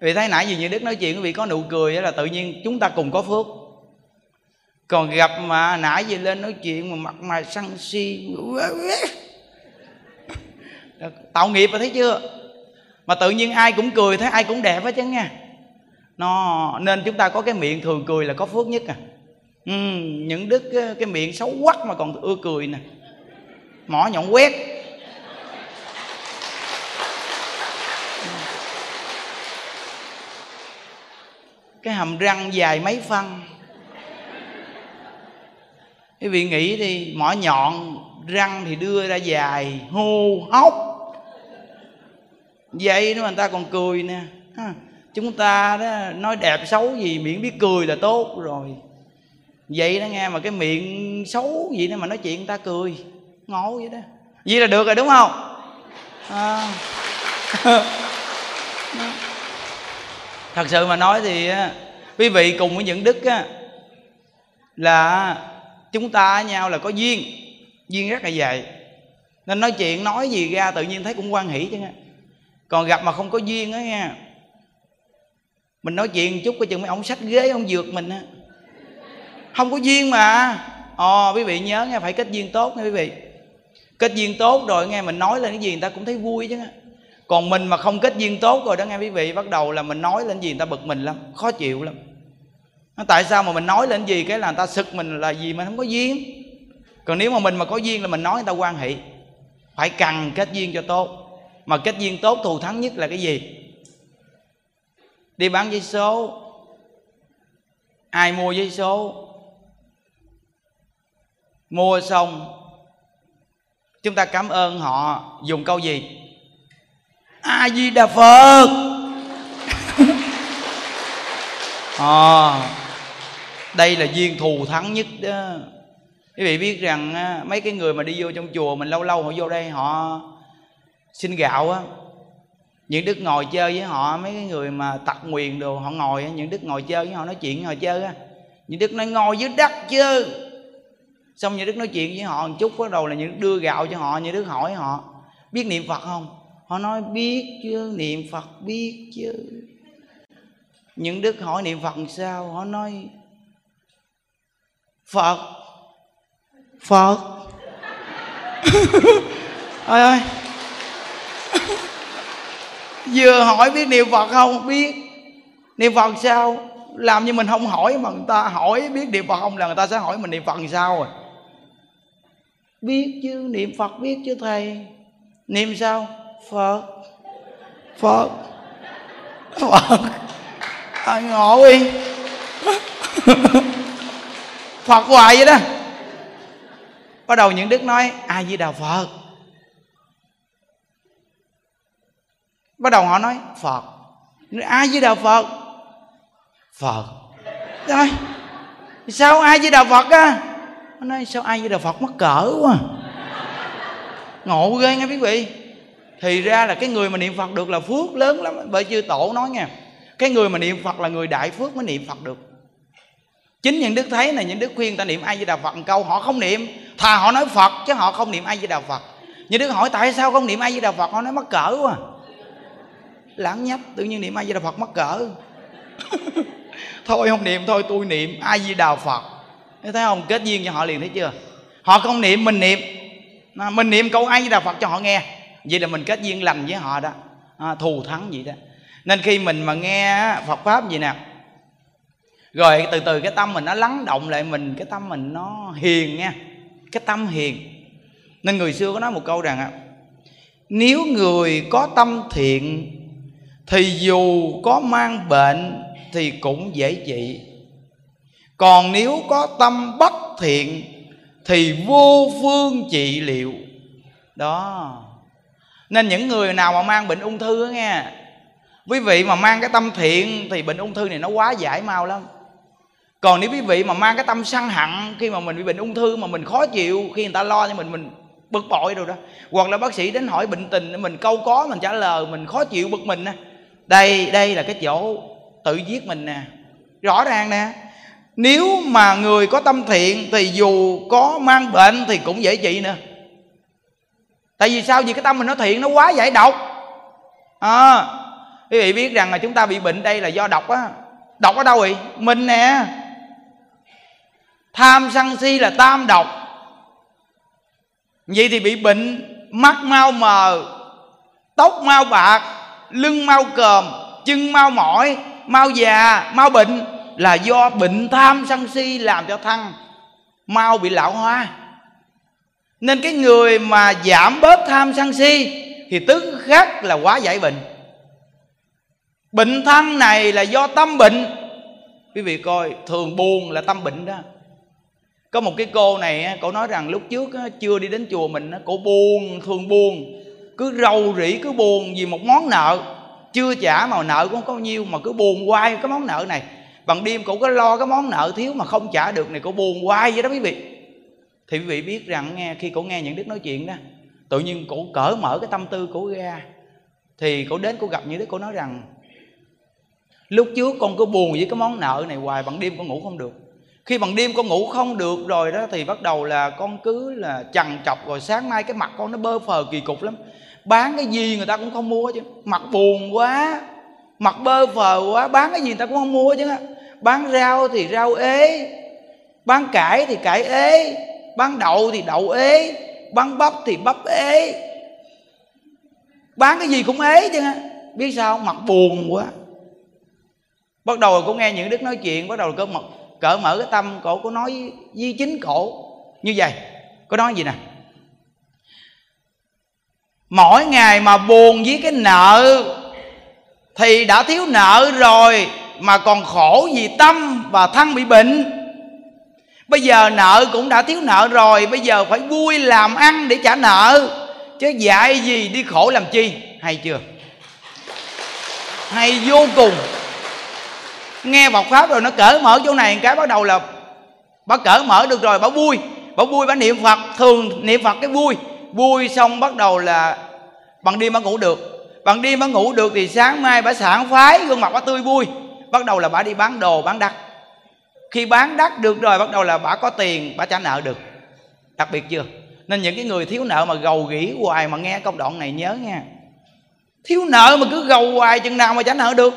Vì thấy nãy gì như đức nói chuyện, quý vị có nụ cười là tự nhiên chúng ta cùng có phước. Còn gặp mà nãy gì lên nói chuyện mà mặt mày săn si, tạo nghiệp rồi thấy chưa? Mà tự nhiên ai cũng cười, thấy ai cũng đẹp hết chứ nha nó nên chúng ta có cái miệng thường cười là có phước nhất à ừ, những đức cái miệng xấu quắc mà còn ưa cười nè. Mỏ nhọn quét. Cái hàm răng dài mấy phân. Quý vị nghĩ đi mỏ nhọn răng thì đưa ra dài hô hốc. Vậy đó người ta còn cười nè. Chúng ta đó nói đẹp xấu gì miệng biết cười là tốt rồi vậy đó nghe mà cái miệng xấu gì đó mà nói chuyện người ta cười ngộ vậy đó. Vậy là được rồi đúng không? À. thật sự mà nói thì quý vị cùng với những đức á, là chúng ta với nhau là có duyên duyên rất là dày nên nói chuyện nói gì ra tự nhiên thấy cũng quan hỷ chứ nghe. Còn gặp mà không có duyên á nghe mình nói chuyện chút coi chừng mấy ông sách ghế ông dược mình á không có duyên mà. Ồ quý vị nhớ nghe, phải kết duyên tốt nha quý vị. Kết duyên tốt rồi, nghe mình nói lên cái gì người ta cũng thấy vui chứ nghe còn mình mà không kết duyên tốt rồi đó nghe quý vị, bắt đầu là mình nói lên gì người ta bực mình lắm, khó chịu lắm. Tại sao mà mình nói lên gì cái là người ta sực mình là gì mà không có duyên? Còn nếu mà mình mà có duyên là mình nói người ta quan hệ phải cần kết duyên cho tốt. Mà kết duyên tốt thù thắng nhất là cái gì? Đi bán giấy số. Ai mua giấy số? Mua xong chúng ta cảm ơn họ dùng câu gì? A di đà phật. À, đây là duyên thù thắng nhất đó. Quý vị biết rằng mấy cái người mà đi vô trong chùa mình lâu lâu họ vô đây họ xin gạo á. Những đức ngồi chơi với họ mấy cái người mà tặc nguyền đồ họ ngồi những đức ngồi chơi với họ nói chuyện họ chơi á. Những đức nói ngồi dưới đất chứ xong những đức nói chuyện với họ một chút, bắt đầu là những đức đưa gạo cho họ những đức hỏi họ, biết niệm phật không? Họ nói, biết chứ, niệm phật biết chứ. Những đức hỏi, niệm phật sao? Họ nói, phật phật. Ơi ơi vừa hỏi biết niệm phật không? Biết. Niệm phật sao? Làm như mình không hỏi mà người ta hỏi biết niệm phật không là người ta sẽ hỏi mình niệm phật sao rồi biết chứ niệm phật biết chứ thầy. Niệm sao? Phật. Phật. Phật. À, ngộ đi. Phật hoài vậy đó. Bắt đầu những đức nói ai di đà phật. Bắt đầu họ nói phật. Ai di đà phật. Phật. Rồi. Sao ai di đà phật á? Nó nói, sao ai với đà phật mắc cỡ quá à? ngộ ghê nghe quý vị. Thì ra là cái người mà niệm phật được là phước lớn lắm. Bởi chư tổ nói nha, cái người mà niệm phật là người đại phước mới niệm phật được. Chính những đức thấy này, những đức khuyên ta niệm ai với đà phật một câu, họ không niệm. Thà họ nói phật chứ họ không niệm ai với đà phật. Những đức hỏi tại sao không niệm ai với đà phật, họ nói mắc cỡ quá à. lãng nhách tự nhiên niệm ai với đà phật mắc cỡ. Thôi không niệm, thôi tôi niệm ai với đà phật thấy không? Kết duyên cho họ liền thấy chưa? Họ không niệm mình niệm. Mình niệm câu ai di đà phật cho họ nghe. Vậy là mình kết duyên lành với họ đó. À, thù thắng vậy đó. Nên khi mình mà nghe phật pháp gì nè rồi từ từ cái tâm mình nó lắng động lại mình cái tâm mình nó hiền nha. Cái tâm hiền. Nên người xưa có nói một câu rằng à, nếu người có tâm thiện thì dù có mang bệnh thì cũng dễ trị còn nếu có tâm bất thiện, thì vô phương trị liệu. Đó. Nên những người nào mà mang bệnh ung thư á nghe, quý vị mà mang cái tâm thiện thì bệnh ung thư này nó quá giải mau lắm. Còn nếu quý vị mà mang cái tâm săn hận, khi mà mình bị bệnh ung thư mà mình khó chịu, khi người ta lo cho mình mình bực bội rồi đó, hoặc là bác sĩ đến hỏi bệnh tình, mình câu có, mình trả lời, mình khó chịu, bực mình nè đây đây là cái chỗ tự giết mình nè. Rõ ràng nè nếu mà người có tâm thiện thì dù có mang bệnh thì cũng dễ trị nữa. Tại vì sao? Vì cái tâm mình nó thiện nó quá giải độc. À, quý vị biết rằng là chúng ta bị bệnh đây là do độc á. Độc ở đâu vậy? Mình nè. Tham sân si là tam độc. Vậy thì bị bệnh mắt mau mờ tóc mau bạc lưng mau còm chân mau mỏi mau già mau bệnh là do bệnh tham sân si làm cho thân mau bị lão hóa. Nên cái người mà giảm bớt tham sân si thì tức khắc là quá giải bệnh. Bệnh thân này là do tâm bệnh. Quý vị coi, thường buồn là tâm bệnh đó. Có một cái cô này cô nói rằng lúc trước chưa đi đến chùa mình cô buồn, thường buồn. Cứ rầu rĩ, cứ buồn vì một món nợ. Chưa trả mà nợ cũng có nhiêu, mà cứ buồn hoài cái món nợ này bằng đêm cổ có lo cái món nợ thiếu mà không trả được này cổ buồn hoài vậy đó quý vị. Thì quý vị biết rằng nghe, khi cổ nghe những đức nói chuyện đó, tự nhiên cổ cởi mở cái tâm tư cổ ra, thì cổ đến cổ gặp những đức cổ nói rằng, lúc trước con cứ buồn với cái món nợ này hoài, bằng đêm con ngủ không được. Khi bằng đêm con ngủ không được rồi đó, thì bắt đầu là con cứ là chằn chọc rồi sáng mai cái mặt con nó bơ phờ kỳ cục lắm. Bán cái gì người ta cũng không mua chứ, mặt buồn quá mặt bơ phờ quá bán cái gì người ta cũng không mua chứ bán rau thì rau ế bán cải thì cải ế bán đậu thì đậu ế bán bắp thì bắp ế. Bán cái gì cũng ế chứ biết sao? Mặt buồn quá. Bắt đầu cũng nghe những đức nói chuyện bắt đầu có mở, cỡ mở cái tâm cổ có nói với, với chính cổ. Như vậy có nói gì nè? Mỗi ngày mà buồn với cái nợ thì đã thiếu nợ rồi mà còn khổ vì tâm và thân bị bệnh. Bây giờ nợ cũng đã thiếu nợ rồi, bây giờ phải vui làm ăn để trả nợ. Chứ dạy gì đi khổ làm chi? Hay chưa? Hay vô cùng. Nghe Phật pháp rồi nó cởi mở chỗ này, cái bắt đầu là bà cởi mở được rồi, bà vui. Bà vui, bà niệm Phật, thường niệm Phật cái vui. Vui xong bắt đầu là bằng đêm bà ngủ được bạn đi bạn ngủ được thì sáng mai bà sảng phái, gương mặt bà tươi vui. Bắt đầu là bà đi bán đồ, bán đắt. Khi bán đắt được rồi, bắt đầu là bà có tiền, bà trả nợ được. Đặc biệt chưa? Nên những cái người thiếu nợ mà gầu gỉ hoài mà nghe công đoạn này nhớ nha. Thiếu nợ mà cứ gầu hoài chừng nào mà trả nợ được.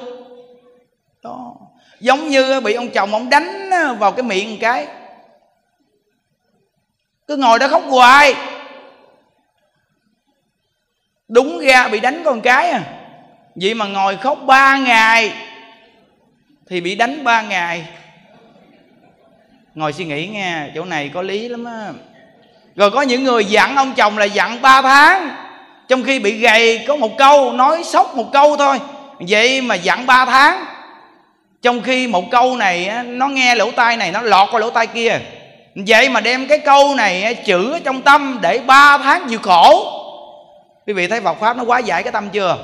Đó. Giống như bị ông chồng ông đánh vào cái miệng một cái. Cứ ngồi đó khóc hoài đúng ra bị đánh con cái à. Vậy mà ngồi khóc ba ngày, thì bị đánh ba ngày. Ngồi suy nghĩ nghe, chỗ này có lý lắm á. Rồi có những người dặn ông chồng là dặn ba tháng, trong khi bị gầy có một câu, nói sốc một câu thôi. Vậy mà dặn ba tháng, trong khi một câu này nó nghe lỗ tai này, nó lọt qua lỗ tai kia. Vậy mà đem cái câu này chữ trong tâm để ba tháng chịu khổ quý vị thấy Phật pháp nó quá giải cái tâm chưa?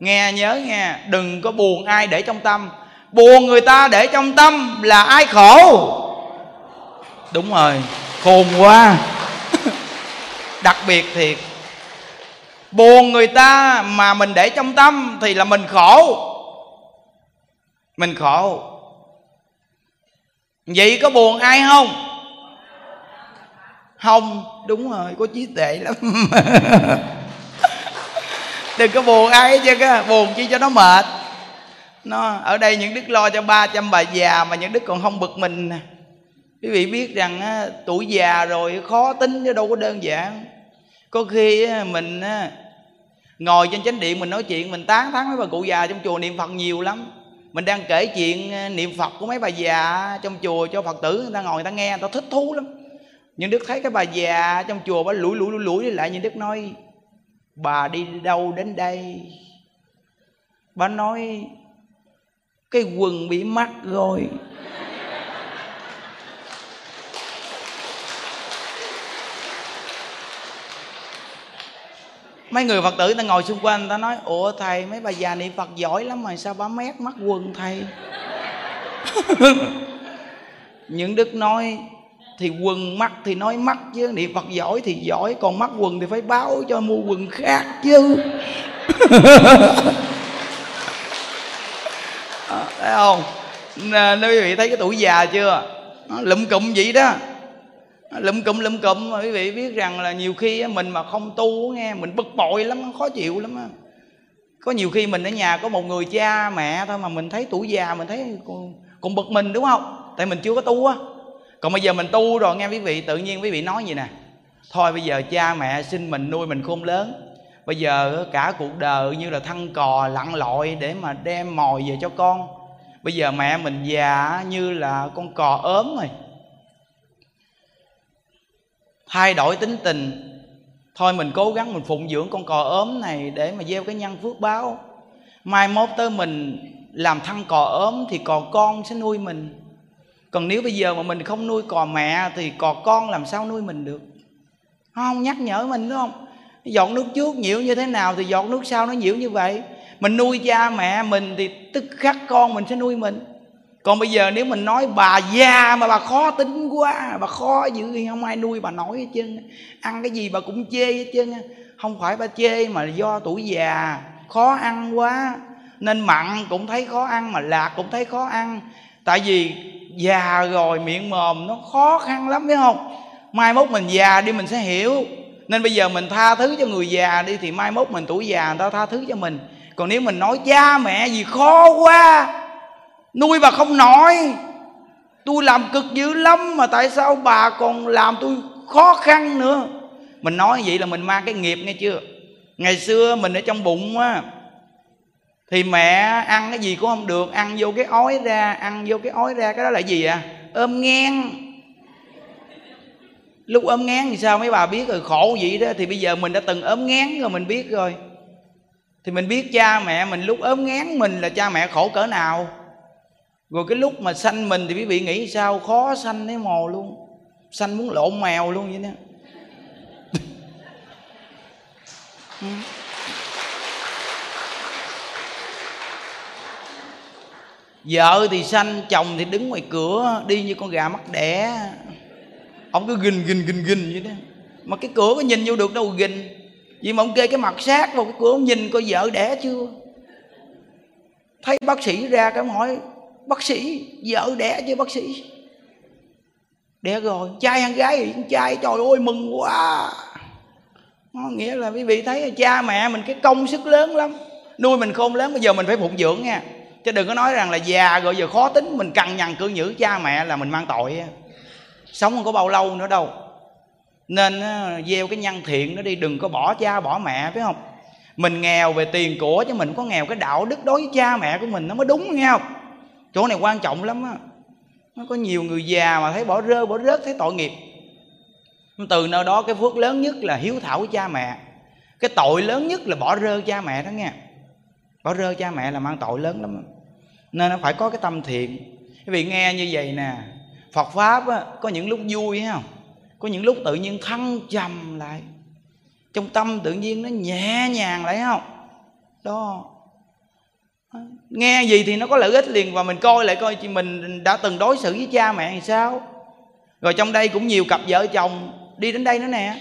Nghe, nhớ nghe, đừng có buồn ai để trong tâm. Buồn người ta để trong tâm là ai khổ? Đúng rồi, khôn quá. Đặc biệt thiệt. Buồn người ta mà mình để trong tâm thì là mình khổ. Mình khổ. Vậy có buồn ai không? Không, đúng rồi, có trí tệ lắm. đừng có buồn ai hết chứ buồn chi cho nó mệt. Nó ở đây những đức lo cho 300 bà già mà những đức còn không bực mình nè. Quý vị biết rằng á, tuổi già rồi khó tính chứ đâu có đơn giản. Có khi á, mình á, ngồi trên chánh điện mình nói chuyện mình tán thán mấy bà cụ già trong chùa niệm phật nhiều lắm. Mình đang kể chuyện ờ, niệm phật của mấy bà già trong chùa cho phật tử người ta ngồi người ta nghe người ta thích thú lắm. Nhưng đức thấy cái bà già trong chùa bà lủi lủi lủi lủi lại nhưng đức nói bà đi đâu đến đây? Bà nói, cái quần bị mắc rồi. Mấy người phật tử ta ngồi xung quanh ta nói, ủa thầy, mấy bà già niệm phật giỏi lắm mà sao bà mét mắc quần thầy? Những đức nói thì quần mắc thì nói mắc chứ. Niệm phật giỏi thì giỏi còn mắc quần thì phải báo cho mua quần khác chứ. À, thấy không? Nên quý vị thấy cái tuổi già chưa? Lụm cụm vậy đó. Lụm cụm lụm cụm. Mà quý vị biết rằng là nhiều khi mình mà không tu nghe mình bực bội lắm khó chịu lắm có nhiều khi mình ở nhà có một người cha mẹ thôi mà mình thấy tuổi già mình thấy còn, còn bực mình đúng không? Tại mình chưa có tu á còn bây giờ mình tu rồi, nghe quý vị, tự nhiên quý vị nói gì nè. Thôi bây giờ cha mẹ sinh mình nuôi mình khôn lớn. Bây giờ cả cuộc đời như là thăng cò lặn lội để mà đem mồi về cho con. Bây giờ mẹ mình già như là con cò ốm rồi. Thay đổi tính tình. Thôi mình cố gắng mình phụng dưỡng con cò ốm này để mà gieo cái nhân phước báo. Mai mốt tới mình làm thăng cò ốm thì cò con sẽ nuôi mình còn nếu bây giờ mà mình không nuôi cò mẹ thì cò con làm sao nuôi mình được? Không, nhắc nhở mình, đúng không? Giọt nước trước nhiễu như thế nào thì giọt nước sau nó nhiễu như vậy. Mình nuôi cha mẹ mình thì tức khắc con mình sẽ nuôi mình. Còn bây giờ nếu mình nói bà già mà bà khó tính quá, bà khó dữ không ai nuôi bà nói hết trơn ăn cái gì bà cũng chê hết trơn không phải bà chê mà do tuổi già, khó ăn quá. Nên mặn cũng thấy khó ăn mà lạc cũng thấy khó ăn. Tại vì già rồi, miệng mồm, nó khó khăn lắm phải không? Mai mốt mình già đi, mình sẽ hiểu. Nên bây giờ mình tha thứ cho người già đi, thì mai mốt mình tuổi già, người ta tha thứ cho mình. Còn nếu mình nói cha mẹ gì khó quá, nuôi bà không nổi. Tôi làm cực dữ lắm mà tại sao bà còn làm tôi khó khăn nữa? Mình nói vậy là mình mang cái nghiệp, nghe chưa? Ngày xưa mình ở trong bụng á thì mẹ ăn cái gì cũng không được, ăn vô cái ói ra, ăn vô cái ói ra, cái đó là gì à ôm ngang. Lúc ôm ngán thì sao? Mấy bà biết rồi, khổ vậy đó. Thì bây giờ mình đã từng ốm ngán rồi, mình biết rồi. Thì mình biết cha mẹ mình lúc ốm ngán mình là cha mẹ khổ cỡ nào. Rồi cái lúc mà sanh mình thì quý vị nghĩ sao? Khó sanh thấy mồ luôn. Sanh muốn lộn mèo luôn vậy đó. Ừ. vợ thì sanh, chồng thì đứng ngoài cửa, đi như con gà mắc đẻ. Ông cứ gình gình gình gình vậy đó. Mà cái cửa có nhìn vô được đâu gình vì mà ông kê cái mặt sát vào cái cửa, ông nhìn coi vợ đẻ chưa? Thấy bác sĩ ra cái ông hỏi, bác sĩ, vợ đẻ chưa bác sĩ? Đẻ rồi. Trai hay gái thì con trai, trời ơi, mừng quá. Nó nghĩa là quý vị thấy, cha mẹ mình cái công sức lớn lắm. Nuôi mình khôn lớn bây giờ mình phải phụng dưỡng nha chứ đừng có nói rằng là già rồi giờ khó tính, mình cằn nhằn cư nhữ, cha mẹ là mình mang tội sống không có bao lâu nữa đâu. Nên gieo cái nhân thiện nó đi, đừng có bỏ cha bỏ mẹ, phải không? Mình nghèo về tiền của chứ mình có nghèo cái đạo đức đối với cha mẹ của mình nó mới đúng, nghe không? Chỗ này quan trọng lắm á. Nó có nhiều người già mà thấy bỏ rơi, bỏ rớt, thấy tội nghiệp. Từ nơi đó cái phước lớn nhất là hiếu thảo với cha mẹ. Cái tội lớn nhất là bỏ rơi cha mẹ đó nghe. Bỏ rơi cha mẹ là mang tội lớn lắm nên nó phải có cái tâm thiện. Quý vị nghe như vậy nè Phật pháp á, có những lúc vui hay không có những lúc tự nhiên thăng trầm lại. Trong tâm tự nhiên nó nhẹ nhàng lại không? Đó. Nghe gì thì nó có lợi ích liền và mình coi lại coi chị mình đã từng đối xử với cha mẹ thì sao? Rồi trong đây cũng nhiều cặp vợ chồng đi đến đây nữa nè.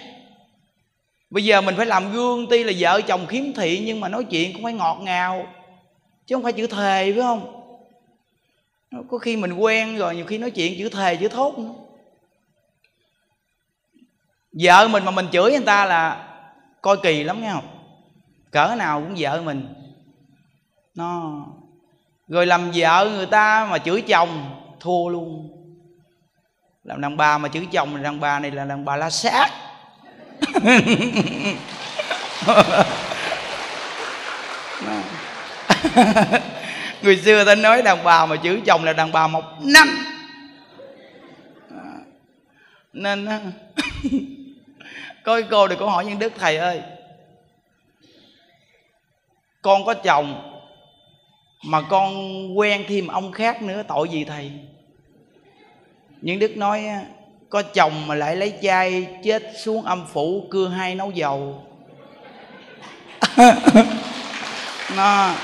Bây giờ mình phải làm gương tuy là vợ chồng khiếm thị nhưng mà nói chuyện cũng phải ngọt ngào chứ không phải chữ thề phải không? Có khi mình quen rồi, nhiều khi nói chuyện chữ thề, chữ thốt nữa. Vợ mình mà mình chửi người ta là coi kỳ lắm, nghe không? Cỡ nào cũng vợ mình. Nó rồi làm vợ người ta mà chửi chồng, thua luôn. Làm đàn bà mà chửi chồng là đàn bà này là đàn bà la sát. người xưa ta nói đàn bà mà chửi chồng là đàn bà một năm. À, nên coi cô đừng có hỏi nhân đức, thầy ơi, con có chồng mà con quen thêm ông khác nữa, tội gì thầy? Những đức nói có chồng mà lại lấy chai chết xuống âm phủ, cưa hai nấu dầu. Nó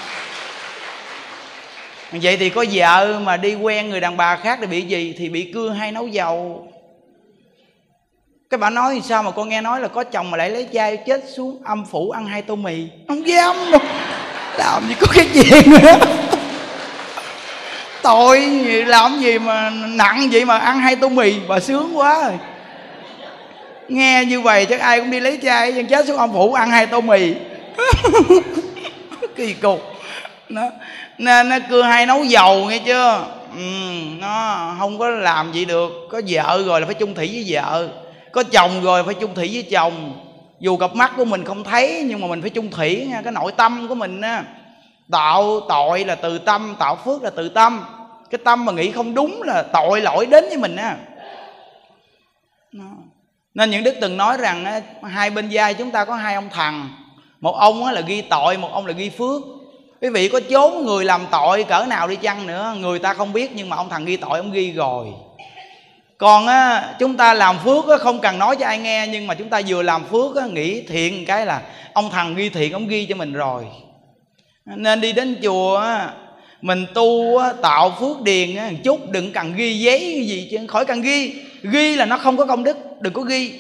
vậy thì có vợ mà đi quen người đàn bà khác thì bị gì? Thì bị cưa hay nấu dầu. Cái bà nói thì sao mà con nghe nói là có chồng mà lại lấy chai chết xuống âm phủ ăn hai tô mì? Không dám. Đâu làm gì có cái chuyện nữa. Tội làm gì mà nặng vậy mà ăn hai tô mì? Bà sướng quá rồi. Nghe như vậy chắc ai cũng đi lấy chai dân chết xuống âm phủ ăn hai tô mì. Kỳ cục. Nó nên nó cưa hay nấu dầu nghe chưa? Ừ, nó không có làm gì được. Có vợ rồi là phải chung thủy với vợ. Có chồng rồi phải chung thủy với chồng. Dù cặp mắt của mình không thấy nhưng mà mình phải chung thủy nha cái nội tâm của mình á. Tạo tội là từ tâm tạo phước là từ tâm. Cái tâm mà nghĩ không đúng là tội lỗi đến với mình á. Nên những đức từng nói rằng hai bên vai chúng ta có hai ông thần một ông là ghi tội một ông là ghi phước quý vị có chốn người làm tội cỡ nào đi chăng nữa người ta không biết nhưng mà ông thằng ghi tội ông ghi rồi. Còn á, chúng ta làm phước á, không cần nói cho ai nghe nhưng mà chúng ta vừa làm phước á, nghĩ thiện cái là ông thằng ghi thiện ông ghi cho mình rồi. Nên đi đến chùa á, mình tu á, tạo phước điền á, một chút đừng cần ghi giấy gì chứ khỏi cần ghi. Ghi là nó không có công đức đừng có ghi.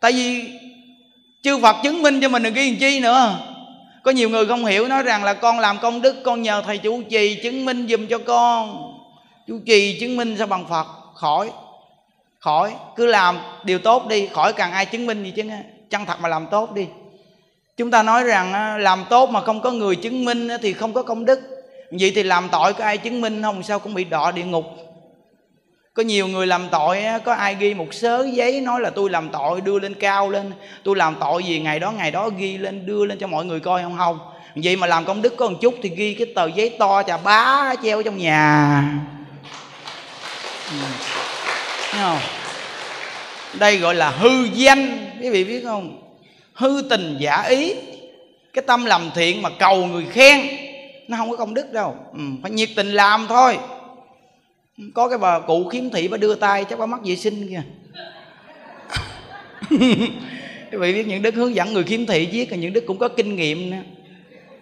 Tại vì chư phật chứng minh cho mình đừng ghi làm chi nữa có nhiều người không hiểu nói rằng là con làm công đức, con nhờ thầy chủ trì chứng minh giùm cho con. Chủ trì chứng minh sao bằng phật? Khỏi. Khỏi. Cứ làm điều tốt đi, khỏi cần ai chứng minh gì chứ chân thật mà làm tốt đi. Chúng ta nói rằng làm tốt mà không có người chứng minh thì không có công đức. Vậy thì làm tội có ai chứng minh không? Sao cũng bị đọa địa ngục? Có nhiều người làm tội có ai ghi một sớ giấy nói là tôi làm tội đưa lên cao lên tôi làm tội gì ngày đó ngày đó ghi lên đưa lên cho mọi người coi không không? Vậy mà làm công đức có một chút thì ghi cái tờ giấy to chà bá treo trong nhà. Ừ. Thấy không? Đây gọi là hư danh quý vị biết không? Hư tình giả ý. Cái tâm làm thiện mà cầu người khen nó không có công đức đâu. Ừ, phải nhiệt tình làm thôi có cái bà cụ khiếm thị bà đưa tay, chắc bà mắc vệ sinh kìa. Quý vị biết những đức hướng dẫn người khiếm thị viết những đức cũng có kinh nghiệm nữa.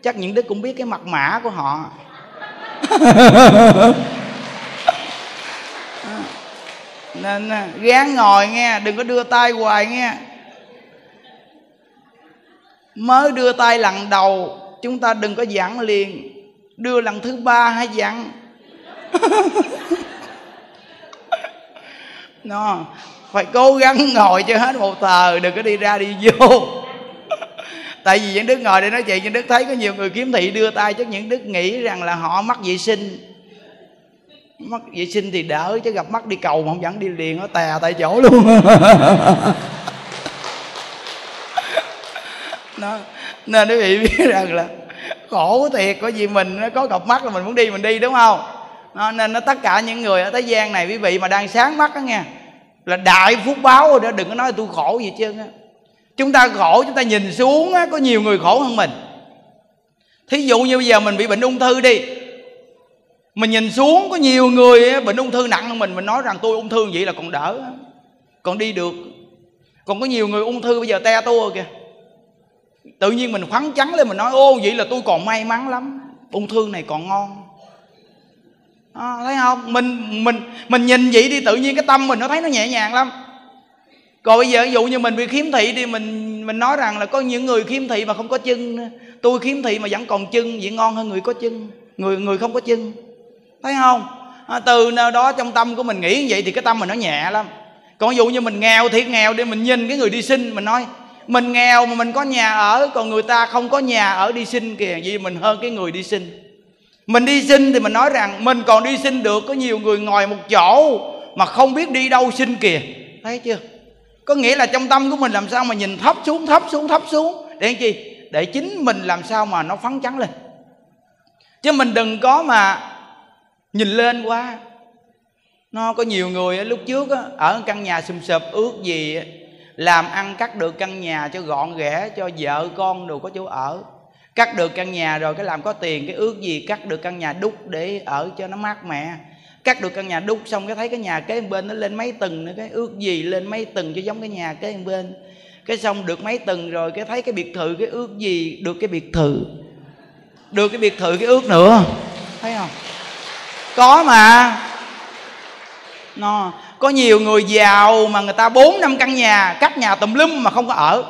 Chắc những đức cũng biết cái mặt mã của họ. Nên à, gán ngồi nghe, đừng có đưa tay hoài nghe. Mới đưa tay lần đầu, chúng ta đừng có dặn liền. Đưa lần thứ ba hay dặn nó, phải cố gắng ngồi cho hết một tờ, đừng có đi ra đi vô. Tại vì những đức ngồi để nói chuyện, những đức thấy có nhiều người kiếm thị đưa tay, chắc những đức nghĩ rằng là họ mắc vệ sinh. Mắc vệ sinh thì đỡ, chứ gặp mắt đi cầu mà không dẫn đi liền, nó tè tại chỗ luôn. Nó, nên quý vị biết rằng là khổ thiệt, có gì mình, nó có cặp mắt là mình muốn đi, mình đi, đúng không? Nó, nên nó tất cả những người ở thế gian này quý vị mà đang sáng mắt đó nghe là đại phúc báo rồi đó đừng có nói tôi khổ gì chứ chúng ta khổ chúng ta nhìn xuống á, có nhiều người khổ hơn mình. Thí dụ như bây giờ mình bị bệnh ung thư đi mình nhìn xuống có nhiều người bệnh ung thư nặng hơn mình mình nói rằng tôi ung thư vậy là còn đỡ còn đi được. Còn có nhiều người ung thư bây giờ te tua kìa. Tự nhiên mình phấn trắng lên mình nói ô vậy là tôi còn may mắn lắm ung thư này còn ngon à, thấy không? Mình mình mình nhìn vậy đi tự nhiên cái tâm mình nó thấy nó nhẹ nhàng lắm. Còn bây giờ ví dụ như mình bị khiếm thị đi mình mình nói rằng là có những người khiếm thị mà không có chân. Tôi khiếm thị mà vẫn còn chân vậy ngon hơn người có chân. Người người không có chân. Thấy không? À, từ nào đó trong tâm của mình nghĩ như vậy thì cái tâm mình nó nhẹ lắm. Còn ví dụ như mình nghèo thiệt nghèo đi mình nhìn cái người đi sinh mình nói mình nghèo mà mình có nhà ở còn người ta không có nhà ở đi sinh kìa. Vì mình hơn cái người đi sinh mình đi xin thì mình nói rằng, mình còn đi xin được, có nhiều người ngồi một chỗ mà không biết đi đâu xin kìa. Thấy chưa? Có nghĩa là trong tâm của mình làm sao mà nhìn thấp xuống thấp xuống thấp xuống? Để chi? Để chính mình làm sao mà nó phấn chấn lên. Chứ mình đừng có mà nhìn lên quá. Nó có nhiều người lúc trước ở căn nhà sùm sụp, ước gì làm ăn cắt được căn nhà cho gọn ghẽ, cho vợ con đồ có chỗ ở cắt được căn nhà rồi cái làm có tiền, cái ước gì cắt được căn nhà đúc để ở cho nó mát mẻ. Cắt được căn nhà đúc xong cái thấy cái nhà kế bên nó lên mấy tầng nữa, cái ước gì lên mấy tầng cho giống cái nhà kế bên. Cái xong được mấy tầng rồi cái thấy cái biệt thự, cái ước gì được cái biệt thự. Được cái biệt thự, cái ước nữa. Thấy không? Có mà. Nó có nhiều người giàu mà người ta bốn năm căn nhà cắt nhà tùm lum mà không có ở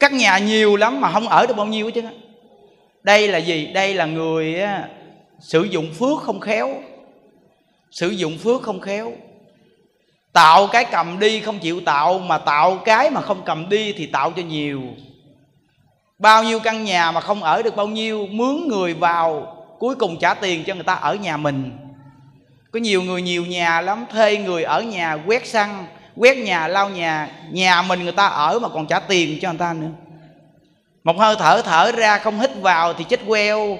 các nhà nhiều lắm mà không ở được bao nhiêu hết chứ. Đây là gì? Đây là người á, sử dụng phước không khéo. Sử dụng phước không khéo. Tạo cái cầm đi không chịu tạo mà tạo cái mà không cầm đi thì tạo cho nhiều. Bao nhiêu căn nhà mà không ở được bao nhiêu mướn người vào cuối cùng trả tiền cho người ta ở nhà mình. Có nhiều người nhiều nhà lắm thuê người ở nhà quét xăng quét nhà, lau nhà nhà mình người ta ở mà còn trả tiền cho người ta nữa. Một hơi thở thở ra không hít vào thì chết queo.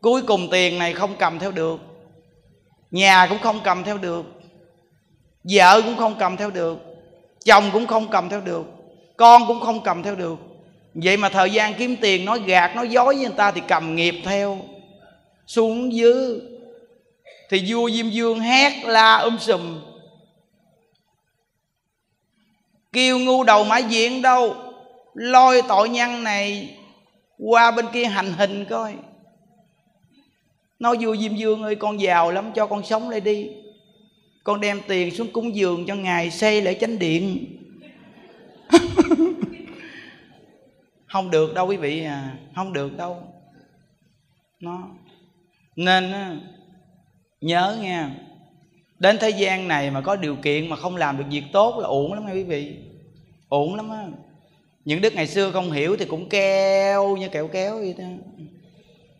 Cuối cùng tiền này không cầm theo được. Nhà cũng không cầm theo được. Vợ cũng không cầm theo được. Chồng cũng không cầm theo được. Con cũng không cầm theo được. Vậy mà thời gian kiếm tiền nói gạt, nói dối với người ta thì cầm nghiệp theo. Xuống dưới. Thì vua diêm dương hét la um sùm kêu ngu đầu mã diện đâu. Lôi tội nhân này qua bên kia hành hình coi. Nói vua diêm dương ơi, con giàu lắm, cho con sống lại đi. Con đem tiền xuống cúng dường cho ngài xây lại chánh điện. Không được đâu quý vị à không được đâu. Nó, nên nhớ nha đến thế gian này mà có điều kiện mà không làm được việc tốt là uổng lắm nha quý vị. Uổng lắm á. Những đức ngày xưa không hiểu thì cũng keo như kẹo kéo vậy đó.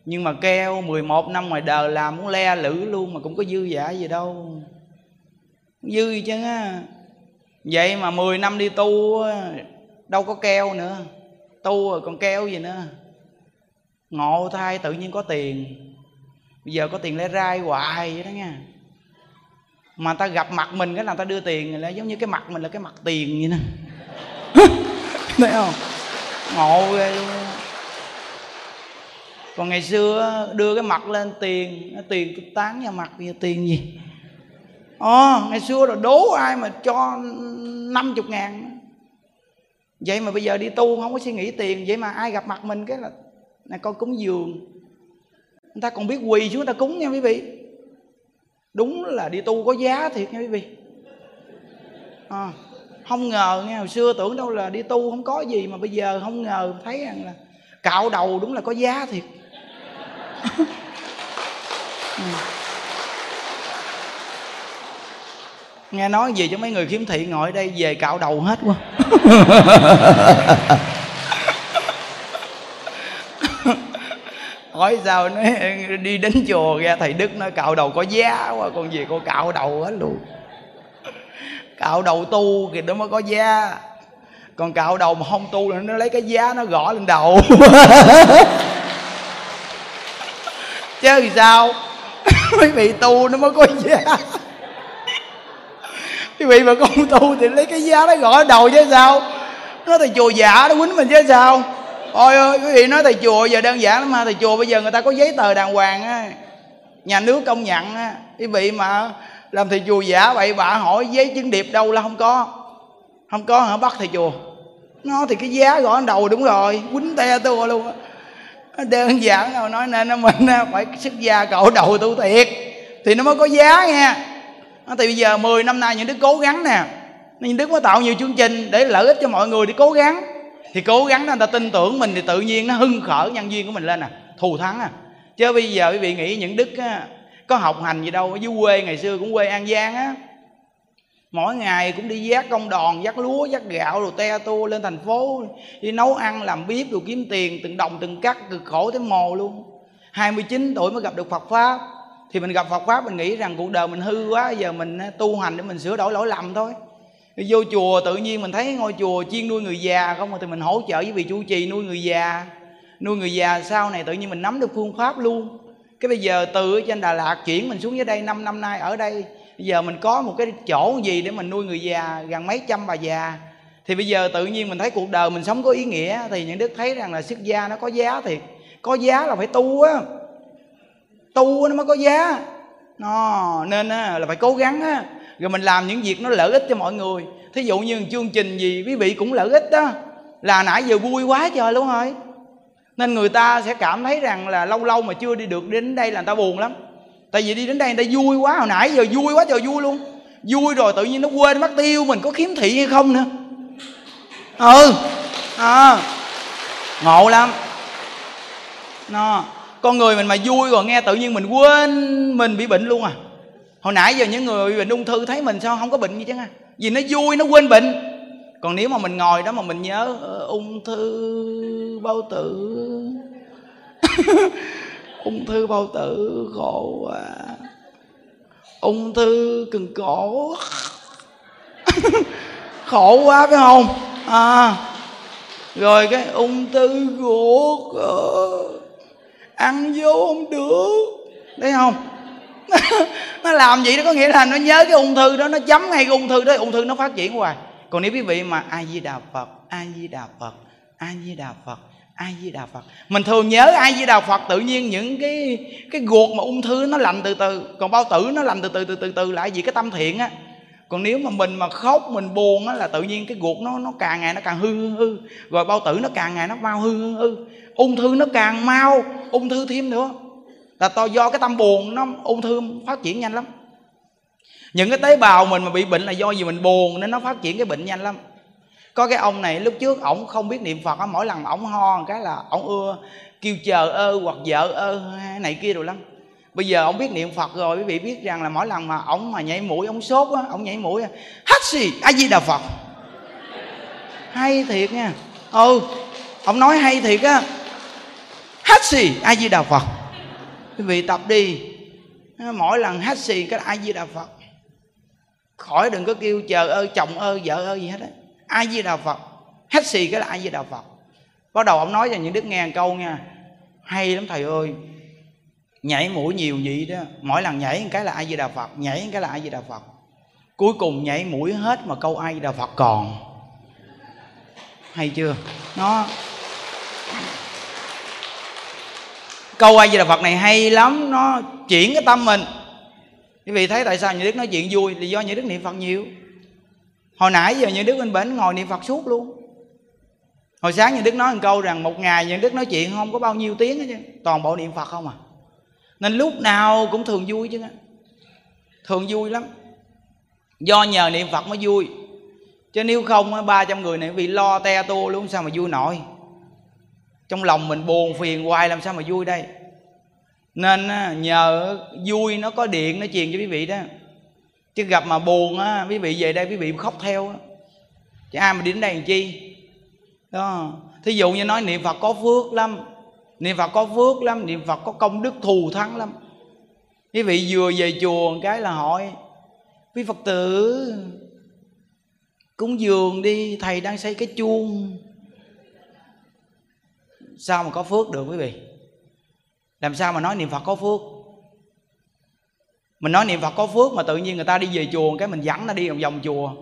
Nhưng mà keo 11 năm ngoài đời làm muốn le lử luôn mà cũng có dư giả gì đâu. Dư gì chứ á. Vậy mà 10 năm đi tu đâu có keo nữa. Tu rồi còn keo gì nữa. Ngộ thai tự nhiên có tiền. Bây giờ có tiền lấy rai hoài vậy đó nha mà ta gặp mặt mình cái là ta đưa tiền là giống như cái mặt mình là cái mặt tiền vậy nè. Thấy không? Ngộ ghê luôn còn ngày xưa đưa cái mặt lên tiền tiền tôi tán vào mặt bây tiền gì? Ờ ngày xưa rồi đố ai mà cho năm chục ngàn. Vậy mà bây giờ đi tu không có suy nghĩ tiền vậy mà ai gặp mặt mình cái là này con cúng dường. Người ta còn biết quỳ xuống người ta cúng nha quý vị đúng là đi tu có giá thiệt nha quý vị. À, không ngờ nghe hồi xưa tưởng đâu là đi tu không có gì mà bây giờ không ngờ thấy rằng là cạo đầu đúng là có giá thiệt. Nghe nói gì cho mấy người khiếm thị ngồi đây về cạo đầu hết quá. hỏi sao nó đi đến chùa ra thầy đức nó cạo đầu có giá quá còn gì cô cạo đầu hết luôn. Cạo đầu tu thì nó mới có giá. Còn cạo đầu mà không tu là nó lấy cái giá nó gõ lên đầu. Chứ thì sao? Quý vị tu nó mới có giá. Quý vị mà không tu thì lấy cái giá nó gõ đầu chứ sao? Nó thầy chùa giả nó quýnh mình chứ sao? Ôi ơi quý vị nói thầy chùa giờ đơn giản lắm mà thầy chùa bây giờ người ta có giấy tờ đàng hoàng á. Nhà nước công nhận á. Quý vị mà làm thầy chùa giả vậy bà hỏi giấy chứng điệp đâu là không có. Không có hả? Bắt thầy chùa. Nó thì cái giá gõ đầu đúng rồi. Quýnh te tua luôn á. Đơn giản rồi nói nên mình phải sức gia cậu đầu tu thiệt. Thì nó mới có giá nha thì bây giờ 10 năm nay những đứa cố gắng nè. Những đứa mới tạo nhiều chương trình để lợi ích cho mọi người đi cố gắng thì cố gắng đó người ta tin tưởng mình thì tự nhiên nó hưng khởi nhân duyên của mình lên à. Thù thắng à. Chứ bây giờ quý vị nghĩ những đức á, có học hành gì đâu ở dưới quê ngày xưa cũng quê an giang á. Mỗi ngày cũng đi vác công đòn vác lúa vác gạo rồi te tua lên thành phố đi nấu ăn làm bếp rồi kiếm tiền từng đồng từng cắt cực khổ tới mồ luôn. 29 tuổi mới gặp được Phật pháp. Thì mình gặp Phật pháp mình nghĩ rằng cuộc đời mình hư quá giờ mình à, tu hành để mình sửa đổi lỗi lầm thôi vô chùa, tự nhiên mình thấy ngôi chùa chuyên nuôi người già, không thì mình hỗ trợ với vị chủ trì nuôi người già. Nuôi người già sau này tự nhiên mình nắm được phương pháp luôn. Cái bây giờ từ ở trên Đà Lạt chuyển mình xuống dưới đây 5 năm nay, ở đây, bây giờ mình có một cái chỗ gì để mình nuôi người già, gần mấy trăm bà già. Thì bây giờ tự nhiên mình thấy cuộc đời mình sống có ý nghĩa, thì những đức thấy rằng là sức gia nó có giá thiệt. Có giá là phải tu á. Tu nó mới có giá. Nó, nên là phải cố gắng á rồi mình làm những việc nó lợi ích cho mọi người. Thí dụ như chương trình gì quý vị cũng lợi ích đó. Là nãy giờ vui quá trời luôn rồi. Nên người ta sẽ cảm thấy rằng là lâu lâu mà chưa đi được đến đây là người ta buồn lắm. Tại vì đi đến đây người ta vui quá hồi nãy giờ vui quá trời vui luôn. Vui rồi tự nhiên nó quên mất tiêu mình có khiếm thị hay không nữa. Ừ à, ngộ lắm. Nó con người mình mà vui rồi nghe tự nhiên mình quên mình bị bệnh luôn à hồi nãy giờ những người bị bệnh ung thư thấy mình sao không có bệnh gì chứ vì nó vui, nó quên bệnh. Còn nếu mà mình ngồi đó mà mình nhớ ờ, ung thư bao tử. Ung thư bao tử khổ quá. Ung thư cần cổ. Khổ quá, phải không? À. Rồi cái ung thư ruột ờ, ăn vô không được. Thấy không? nó làm vậy đó có nghĩa là nó nhớ cái ung thư đó, nó chấm ngay cái ung thư đó, ung thư nó phát triển hoài. Còn nếu quý vị mà a di đà phật, a di đà phật, a di đà phật, a di đà phật. Mình thường nhớ a di đà phật tự nhiên những cái cái ruột mà ung thư nó lành từ từ, còn bao tử nó lành từ từ từ từ từ lại vì cái tâm thiện á. Còn nếu mà mình mà khóc, mình buồn á là tự nhiên cái ruột nó nó càng ngày nó càng hư hư hư. Rồi bao tử nó càng ngày nó mau hư hư hư. Ung thư nó càng mau, ung thư thêm nữa là to do cái tâm buồn nó ung thư phát triển nhanh lắm. Những cái tế bào mình mà bị bệnh là do gì? Mình buồn nên nó phát triển cái bệnh nhanh lắm. Có cái ông này, lúc trước ổng không biết niệm phật, mỗi lần ổng ho cái là ổng ưa, kêu chờ ơ hoặc vợ ơ này kia rồi lắm. Bây giờ ổng biết niệm phật rồi, quý vị biết rằng là mỗi lần mà ổng mà nhảy mũi, ổng sốt á, ổng nhảy mũi hắt xì, a di đà phật. Hay thiệt nha. Ừ ông nói hay thiệt á. Hắt xì, a di đà phật quý vị tập đi. Mỗi lần hát xì cái ai di đà phật. Khỏi đừng có kêu chờ ơi chồng ơi vợ ơi gì hết á. Ai di đà phật. Hát xì cái là ai di đà phật. Bắt đầu ông nói cho những đức nghe một câu nha. Hay lắm thầy ơi. Nhảy mũi nhiều vậy đó. Mỗi lần nhảy một cái là ai di đà phật. Nhảy một cái là ai di đà phật. Cuối cùng nhảy mũi hết mà câu ai di đà phật còn. Hay chưa? Nó câu ai di đà phật này hay lắm, nó chuyển cái tâm mình. Quý vị thấy tại sao như đức nói chuyện vui? Là do như đức niệm phật nhiều. Hồi nãy giờ như đức bên bển ngồi niệm phật suốt luôn. Hồi sáng như đức nói một câu rằng một ngày như đức nói chuyện không có bao nhiêu tiếng hết chứ. Toàn bộ niệm phật không à. Nên lúc nào cũng thường vui chứ. Thường vui lắm. Do nhờ niệm phật mới vui. Chứ nếu không ba trăm người này bị lo te tua luôn, sao mà vui nổi? Trong lòng mình buồn phiền hoài, làm sao mà vui đây? Nên nhờ vui nó có điện nó truyền cho quý vị đó. Chứ gặp mà buồn á, quý vị về đây quý vị khóc theo á. Chứ ai mà đi đến đây làm chi? Đó. Thí dụ như nói niệm phật có phước lắm, niệm phật có phước lắm, niệm phật có công đức thù thắng lắm. Quý vị vừa về chùa một cái là hỏi, quý phật tử, cúng dường đi, thầy đang xây cái chuông sao mà có phước được quý vị? Làm sao mà nói niệm phật có phước? Mình nói niệm phật có phước mà tự nhiên người ta đi về chùa, cái mình dẫn nó đi vòng vòng chùa.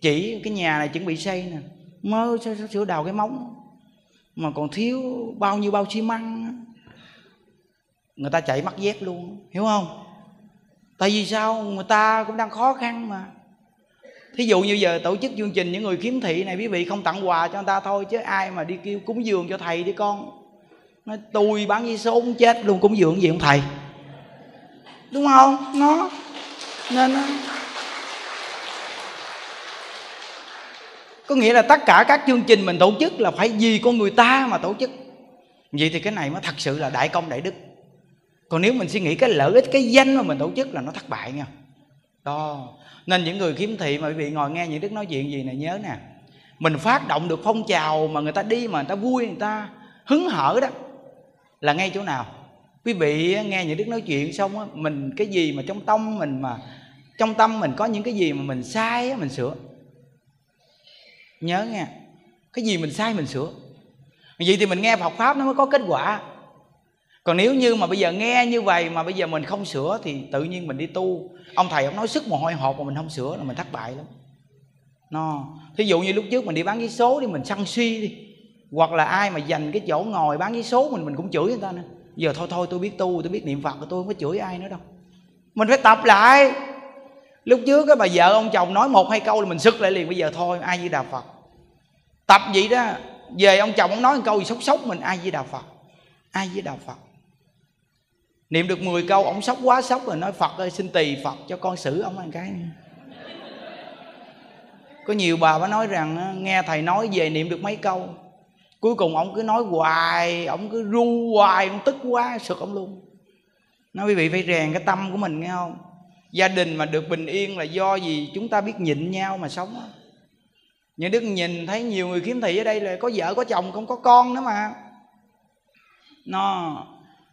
Chỉ cái nhà này chuẩn bị xây nè. Mơ sửa đào cái móng? Mà còn thiếu bao nhiêu bao xi măng người ta chạy mất dép luôn, hiểu không? Tại vì sao? Người ta cũng đang khó khăn mà thí dụ như giờ tổ chức chương trình những người khiếm thị này, quý vị không tặng quà cho người ta thôi, chứ ai mà đi kêu cúng dường cho thầy đi con. Nói, tôi bán giấy số chết, luôn cúng dường gì không thầy? Đúng không? Nó, nên có nghĩa là tất cả các chương trình mình tổ chức là phải vì con người ta mà tổ chức. Vậy thì cái này mới thật sự là đại công đại đức. Còn nếu mình suy nghĩ cái lợi ích, cái danh mà mình tổ chức là nó thất bại nha. Đó nên những người khiếm thị mà quý vị ngồi nghe những đức nói chuyện gì này nhớ nè. Mình phát động được phong trào mà người ta đi mà người ta vui, người ta hứng hở đó. Là ngay chỗ nào? Quý vị nghe những đức nói chuyện xong á, mình cái gì mà trong tâm mình mà, trong tâm mình có những cái gì mà mình sai á, mình sửa. Nhớ nghe, cái gì mình sai mình sửa. Vậy thì mình nghe Phật pháp nó mới có kết quả còn nếu như mà bây giờ nghe như vậy mà bây giờ mình không sửa thì tự nhiên mình đi tu. Ông thầy ông nói sức mồ hôi hột mà mình không sửa là mình thất bại lắm. No. Thí dụ như lúc trước mình đi bán giấy số đi, mình săn suy đi, hoặc là ai mà dành cái chỗ ngồi bán giấy số mình mình cũng chửi người ta nữa. Giờ thôi thôi, tôi biết tu, tôi biết niệm phật, tôi không có chửi ai nữa đâu. Mình phải tập lại. Lúc trước cái bà vợ ông chồng nói một hai câu là mình sức lại liền. Bây giờ thôi, ai với đạo phật? Tập vậy đó. Về ông chồng ông nói một câu gì sốc sốc mình, ai với đạo phật? Ai với đạo phật? Niệm được 10 câu, ông sốc quá sốc rồi, nói, phật ơi, xin tỳ phật cho con xử ông ăn cái. Có nhiều bà mới nói rằng nghe thầy nói về niệm được mấy câu. Cuối cùng ông cứ nói hoài, ông cứ ru hoài, ông tức quá, sực ông luôn. Nói, quý vị phải rèn cái tâm của mình, nghe không? Gia đình mà được bình yên là do gì? Chúng ta biết nhịn nhau mà sống những đức nhìn thấy nhiều người kiếm thị ở đây là có vợ, có chồng, không có con nữa mà. Nó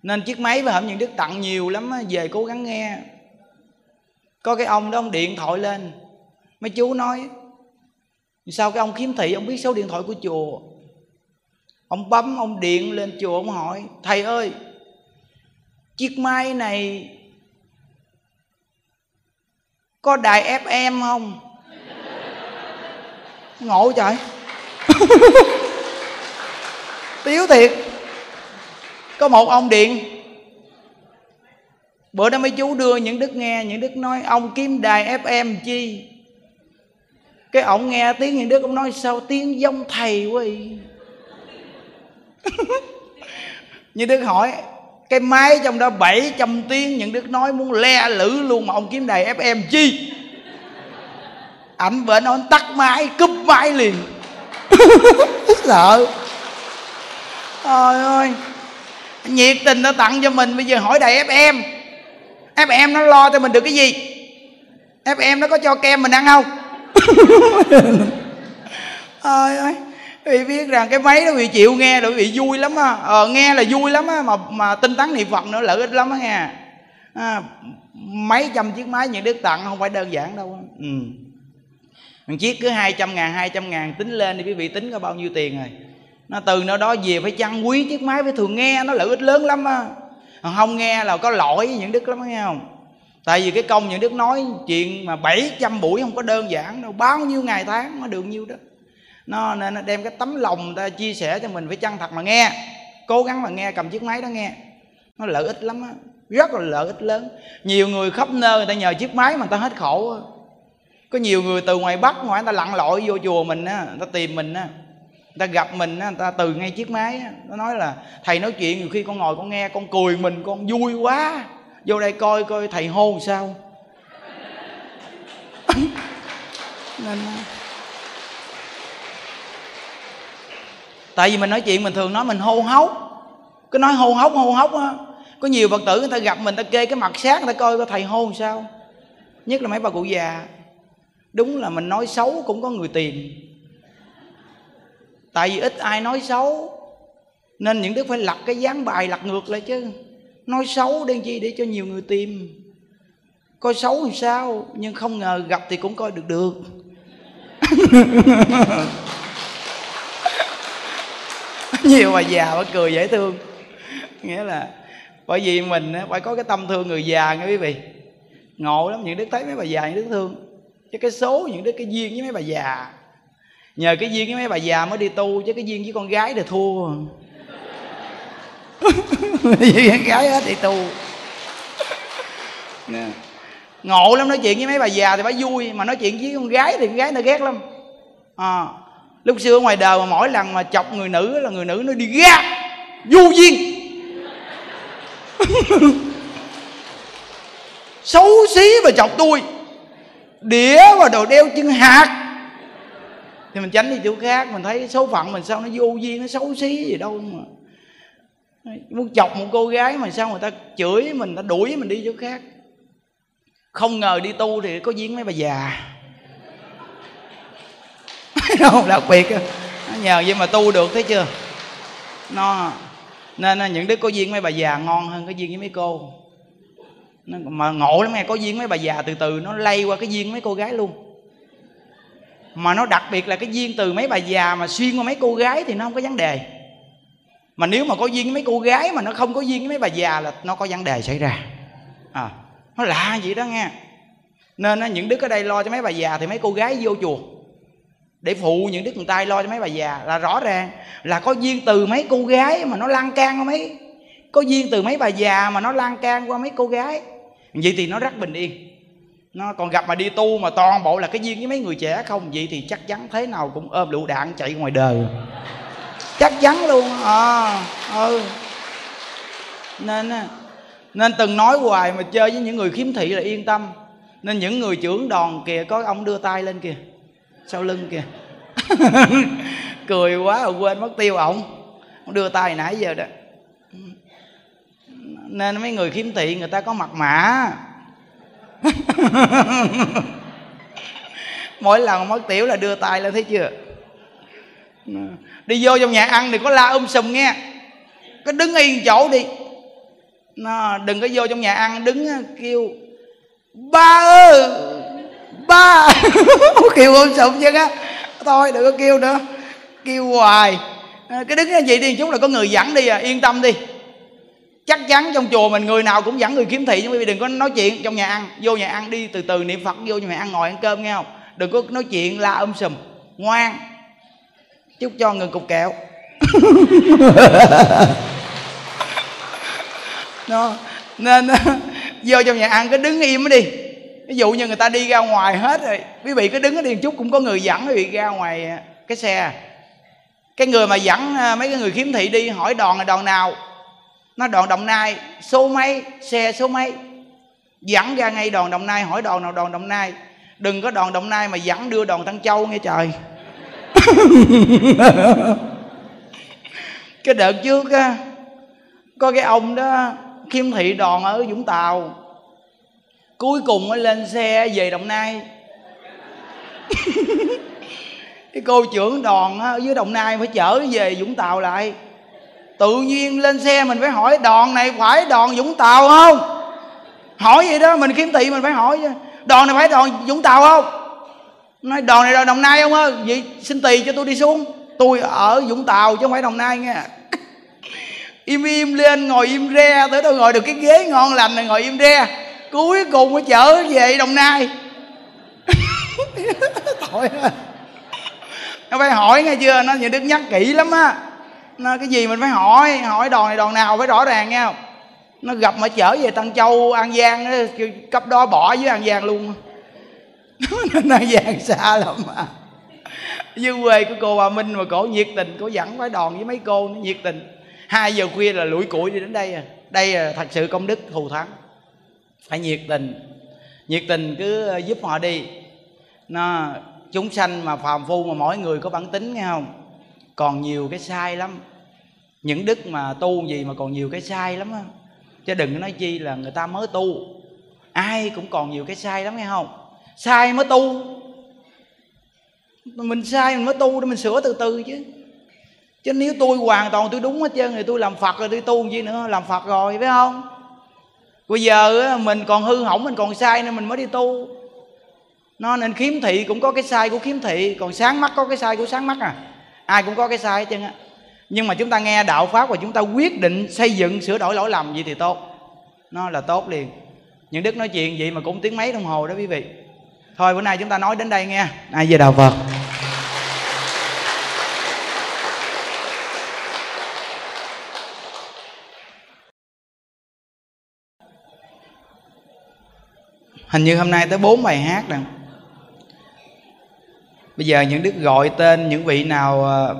nên chiếc máy với hẩm những đức tặng nhiều lắm về cố gắng nghe. Có cái ông đó, ông điện thoại lên. Mấy chú nói, sao cái ông kiếm thị, ông biết số điện thoại của chùa? Ông bấm, ông điện lên chùa, ông hỏi, thầy ơi, chiếc máy này có đài fm không? Ngộ trời. Tiếu thiệt có một ông điện bữa đó mấy chú đưa những đức nghe, những đức nói, ông kiếm đài fm chi? Cái ổng nghe tiếng những đức ông nói, sao tiếng giống thầy quá vậy? Như đức hỏi, cái máy trong đó 700 tiếng, những đức nói muốn le lử luôn mà ông kiếm đài fm chi? Ảnh bệnh nó tắt máy, cúp máy liền. Sợ. Trời ơi nhiệt tình nó tặng cho mình bây giờ hỏi đầy fm fm nó lo cho mình được cái gì? Fm nó có cho kem mình ăn không? Trời ơi vì biết rằng cái máy đó bị chịu nghe rồi bị vui lắm á. Ờ, nghe là vui lắm á mà mà tinh tấn niệm phật nữa lợi ích lắm á nghe. À, mấy trăm chiếc máy những đức tặng không phải đơn giản đâu ừ. Một chiếc cứ 200 ngàn 200 ngàn tính lên thì quý vị tính có bao nhiêu tiền rồi nó từ nơi đó về phải chăn quý chiếc máy, phải thường nghe, nó lợi ích lớn lắm á. Không nghe là có lỗi với những đức lắm, nghe không? Tại vì cái công những đức nói, chuyện mà 700 buổi không có đơn giản đâu, bao nhiêu ngày tháng nó được nhiêu đó. Nó nên nó đem cái tấm lòng ta chia sẻ cho mình phải chân thật mà nghe. Cố gắng mà nghe, cầm chiếc máy đó nghe. Nó lợi ích lắm á, rất là lợi ích lớn. Nhiều người khắp nơi người ta nhờ chiếc máy mà người ta hết khổ có nhiều người từ ngoài bắc, ngoài người ta lặn lội vô chùa mình á, người ta tìm mình á người ta gặp mình người ta từ ngay chiếc máy nó nói là, thầy nói chuyện nhiều khi con ngồi con nghe, con cười mình, con vui quá. Vô đây coi coi thầy hô sao. Nên tại vì mình nói chuyện mình thường, nói mình hô hốc. Cứ nói hô hốc hô hốc á. Có nhiều phật tử người ta gặp mình ta kê cái mặt sát người ta coi coi thầy hô sao. Nhất là mấy bà cụ già. Đúng là mình nói xấu cũng có người tìm tại vì ít ai nói xấu. Nên những đức phải lật cái dáng bài lật ngược lại chứ. Nói xấu đen chi để cho nhiều người tìm. Coi xấu thì sao, nhưng không ngờ gặp thì cũng coi được được. Nhiều bà già bà cười dễ thương. Nghĩa là bởi vì mình phải có cái tâm thương người già nghe quý vị. Ngộ lắm, những đức thấy mấy bà già, những đức thương. Chứ cái số, những đứa cái duyên với mấy bà già nhờ cái duyên với mấy bà già mới đi tu chứ cái duyên với con gái thì thua. Với con gái hết đi tu. Ngộ lắm nói chuyện với mấy bà già thì phải vui mà nói chuyện với con gái thì con gái nó ghét lắm. À, lúc xưa ngoài đời mà mỗi lần mà chọc người nữ là người nữ nó đi ghét du duyên. Xấu xí mà chọc tôi. Đĩa và đồ đeo chân hạt thì mình tránh đi chỗ khác, mình thấy số phận mình sao nó vô duyên, nó xấu xí gì đâu mà. Muốn chọc một cô gái mà sao người ta chửi mình, ta đuổi mình đi chỗ khác. Không ngờ đi tu thì có duyên mấy bà già. Đâu đặc biệt nhờ vậy mà tu được, thấy chưa? Nó, nên những đứa có duyên mấy bà già ngon hơn có duyên với mấy cô. Mà ngộ lắm nghe, có duyên mấy bà già từ từ, nó lây qua cái duyên mấy cô gái luôn mà nó đặc biệt là cái duyên từ mấy bà già mà xuyên qua mấy cô gái thì nó không có vấn đề. Mà nếu mà có duyên với mấy cô gái mà nó không có duyên với mấy bà già là nó có vấn đề xảy ra. À nó lạ vậy đó nghe. Nên những đức ở đây lo cho mấy bà già thì mấy cô gái vô chùa. Để phụ những đức người tay lo cho mấy bà già là rõ ràng là có duyên từ mấy cô gái mà nó lan can qua mấy, có duyên từ mấy bà già mà nó lan can qua mấy cô gái. Vậy thì nó rất bình yên nó còn gặp mà đi tu mà toàn bộ là cái duyên với mấy người trẻ không? Vậy thì chắc chắn thế nào cũng ôm lựu đạn chạy ngoài đời. Chắc chắn luôn à, ừ. Nên nên từng nói hoài mà chơi với những người khiếm thị là yên tâm. Nên những người trưởng đoàn kìa có ông đưa tay lên kìa sau lưng kìa. Cười quá rồi quên mất tiêu ổng. Ông đưa tay nãy giờ đó. Nên mấy người khiếm thị người ta có mặt mã. mỗi lần mất tiểu là đưa tay lên thấy chưa? Đi vô trong nhà ăn thì có la um sùm nghe. Cứ đứng yên chỗ đi. Nó, đừng có vô trong nhà ăn, đứng kêu, ba ơi ba kêu um sùm chứ á. Thôi đừng có kêu nữa. Kêu hoài. Cái đứng như vậy đi chút là có người dẫn đi à yên tâm đi chắc chắn trong chùa mình người nào cũng dẫn người kiếm thị nhưng quý vị đừng có nói chuyện trong nhà ăn. Vô nhà ăn đi, từ từ niệm phật vô nhà ăn ngồi ăn cơm, nghe không? Đừng có nói chuyện la um sùm. Ngoan. Chúc cho người cục kẹo. Nó nên, vô trong nhà ăn cứ đứng im đi. Ví dụ như người ta đi ra ngoài hết rồi, quý vị cứ đứng ở đi một chút, cũng có người dẫn quý vị ra ngoài à, cái xe. Cái người mà dẫn à, mấy cái người khiếm thị đi, hỏi đòn là đòn nào? Nó đoàn đồng nai, số mấy, xe số mấy. Dẫn ra ngay đoàn đồng nai, hỏi đoàn nào đoàn đồng nai. Đừng có đoàn đồng nai mà dẫn đưa đoàn tân châu nghe trời. Cái đợt trước á, có cái ông đó khiêm thị đoàn ở vũng tàu. Cuối cùng mới lên xe về đồng nai. Cái cô trưởng đoàn ở dưới đồng nai phải chở về vũng tàu lại tự nhiên lên xe mình phải hỏi, đòn này phải đòn vũng tàu không? Hỏi vậy đó, mình kiếm thị mình phải hỏi chứ. Đòn này phải đòn vũng tàu không? Nói, đòn này là đồng nai không ơi vậy xin tì cho tôi đi xuống. Tôi ở vũng tàu chứ không phải đồng nai nghe im im lên, ngồi im re, tới đâu ngồi được cái ghế ngon lành này, ngồi im re. Cuối cùng mới chở về đồng nai. Tội nó phải hỏi nghe chưa? Nó như đức nhắc kỹ lắm á nó, cái gì mình phải hỏi hỏi đòn này đòn nào phải rõ ràng nghe không nó gặp mà chở về Tân châu, an giang cấp đó bỏ với an giang luôn. Nên an giang xa lắm mà. Dưới quê của cô bà minh mà cổ nhiệt tình, cổ dẫn phải đòn với mấy cô, nó nhiệt tình. Hai giờ khuya là lủi củi đi đến đây à. Đây là thật sự công đức thù thắng. Phải nhiệt tình. Nhiệt tình cứ giúp họ đi. Nó, chúng sanh mà phàm phu mà mỗi người có bản tính, nghe không? Còn nhiều cái sai lắm. Những đức mà tu gì mà còn nhiều cái sai lắm á. Chứ đừng nói chi là người ta mới tu. Ai cũng còn nhiều cái sai lắm, nghe không? Sai mới tu. Mình sai mình mới tu để mình sửa từ từ chứ. Chứ nếu tôi hoàn toàn tôi đúng hết trơn thì tôi làm phật rồi, tôi tu gì nữa? Làm phật rồi, phải không? Bây giờ mình còn hư hỏng, mình còn sai nên mình mới đi tu. Nó nên khiếm thị cũng có cái sai của khiếm thị, còn sáng mắt có cái sai của sáng mắt à ai cũng có cái sai hết trơn á. Nhưng mà chúng ta nghe đạo pháp và chúng ta quyết định xây dựng, sửa đổi lỗi lầm gì thì tốt. Nó là tốt liền. Những đức nói chuyện vậy mà cũng tiếng mấy đồng hồ đó quý vị. Thôi, bữa nay chúng ta nói đến đây nghe. Ai về đạo phật. Hình như hôm nay tới bốn bài hát nè bây giờ những đức gọi tên những vị nào ờ,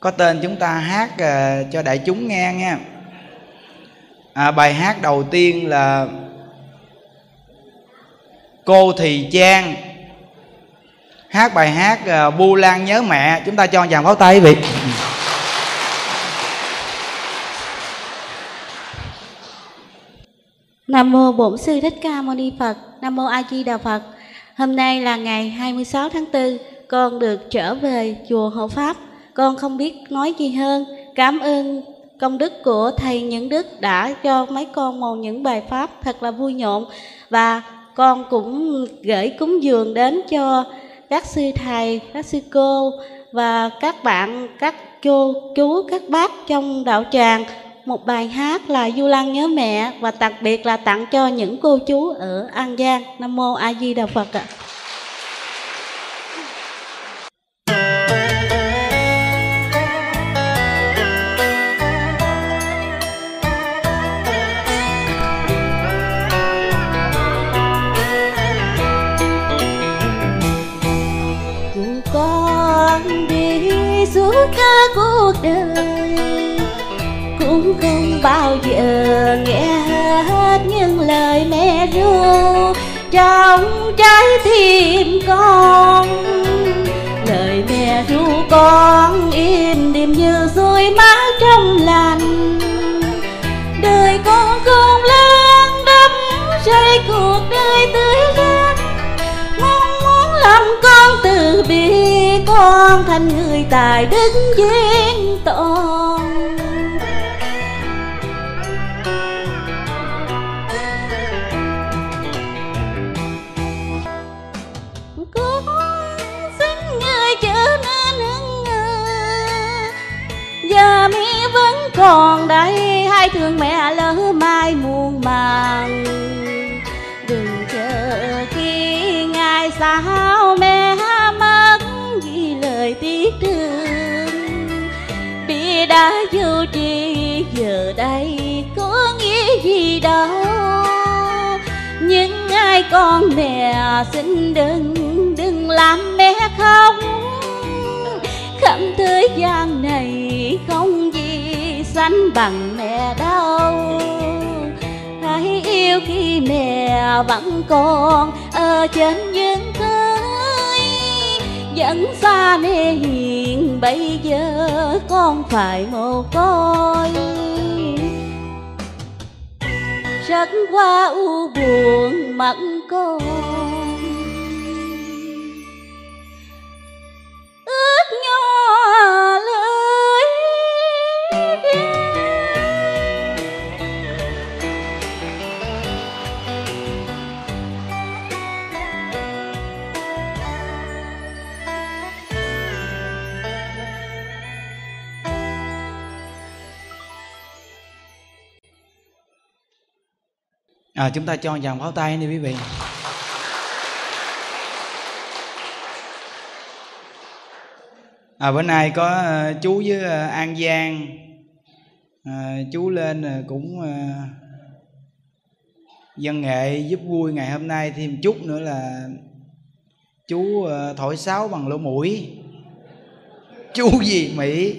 có tên chúng ta hát ờ, cho đại chúng nghe nha. À, bài hát đầu tiên là cô thì trang. Hát bài hát ờ, bu lan nhớ mẹ. Chúng ta cho dàn pháo tay quý vị. Nam mô Bổn sư Thích Ca Mâu Ni Phật. Nam mô A Di Đà Phật. Hôm nay là ngày 26 tháng 4, con được trở về chùa Hộ Pháp. Con không biết nói gì hơn. Cảm ơn công đức của thầy những đức đã cho mấy con một những bài pháp thật là vui nhộn và con cũng gửi cúng dường đến cho các sư thầy, các sư cô và các bạn, các cô, chú, các bác trong đạo tràng một bài hát là Du lan nhớ mẹ và đặc biệt là tặng cho những cô chú ở An Giang. Nam mô A Di Đà Phật ạ. À. đi suốt cả cuộc đời cũng không bao giờ nghe hết những lời mẹ ru. Trong trái tim con, lời mẹ ru con im đêm như suối mắt con thành người tài đức viên toàn. Con xin người giờ mi vẫn còn đây, hai thương mẹ lỡ mai muôn màng. Đừng chờ khi ngày xa vô tri giờ đây có nghĩa gì đâu nhưng ai con mẹ xin đừng đừng làm mẹ khóc. Khắp thế gian này không gì sánh bằng mẹ đâu. Hãy yêu khi mẹ vẫn còn ở trên những vẫn xa mẹ hiền, bây giờ con phải mồ côi. Rất qua u buồn mặt con. Ước nhỏ à, chúng ta cho chàng pháo tay đi quý vị. À, bữa nay có ờ, chú với ờ, an giang. À, chú lên cũng à, dân nghệ giúp vui ngày hôm nay. Thêm chút nữa là chú à, thổi sáo bằng lỗ mũi. Chú gì mỹ?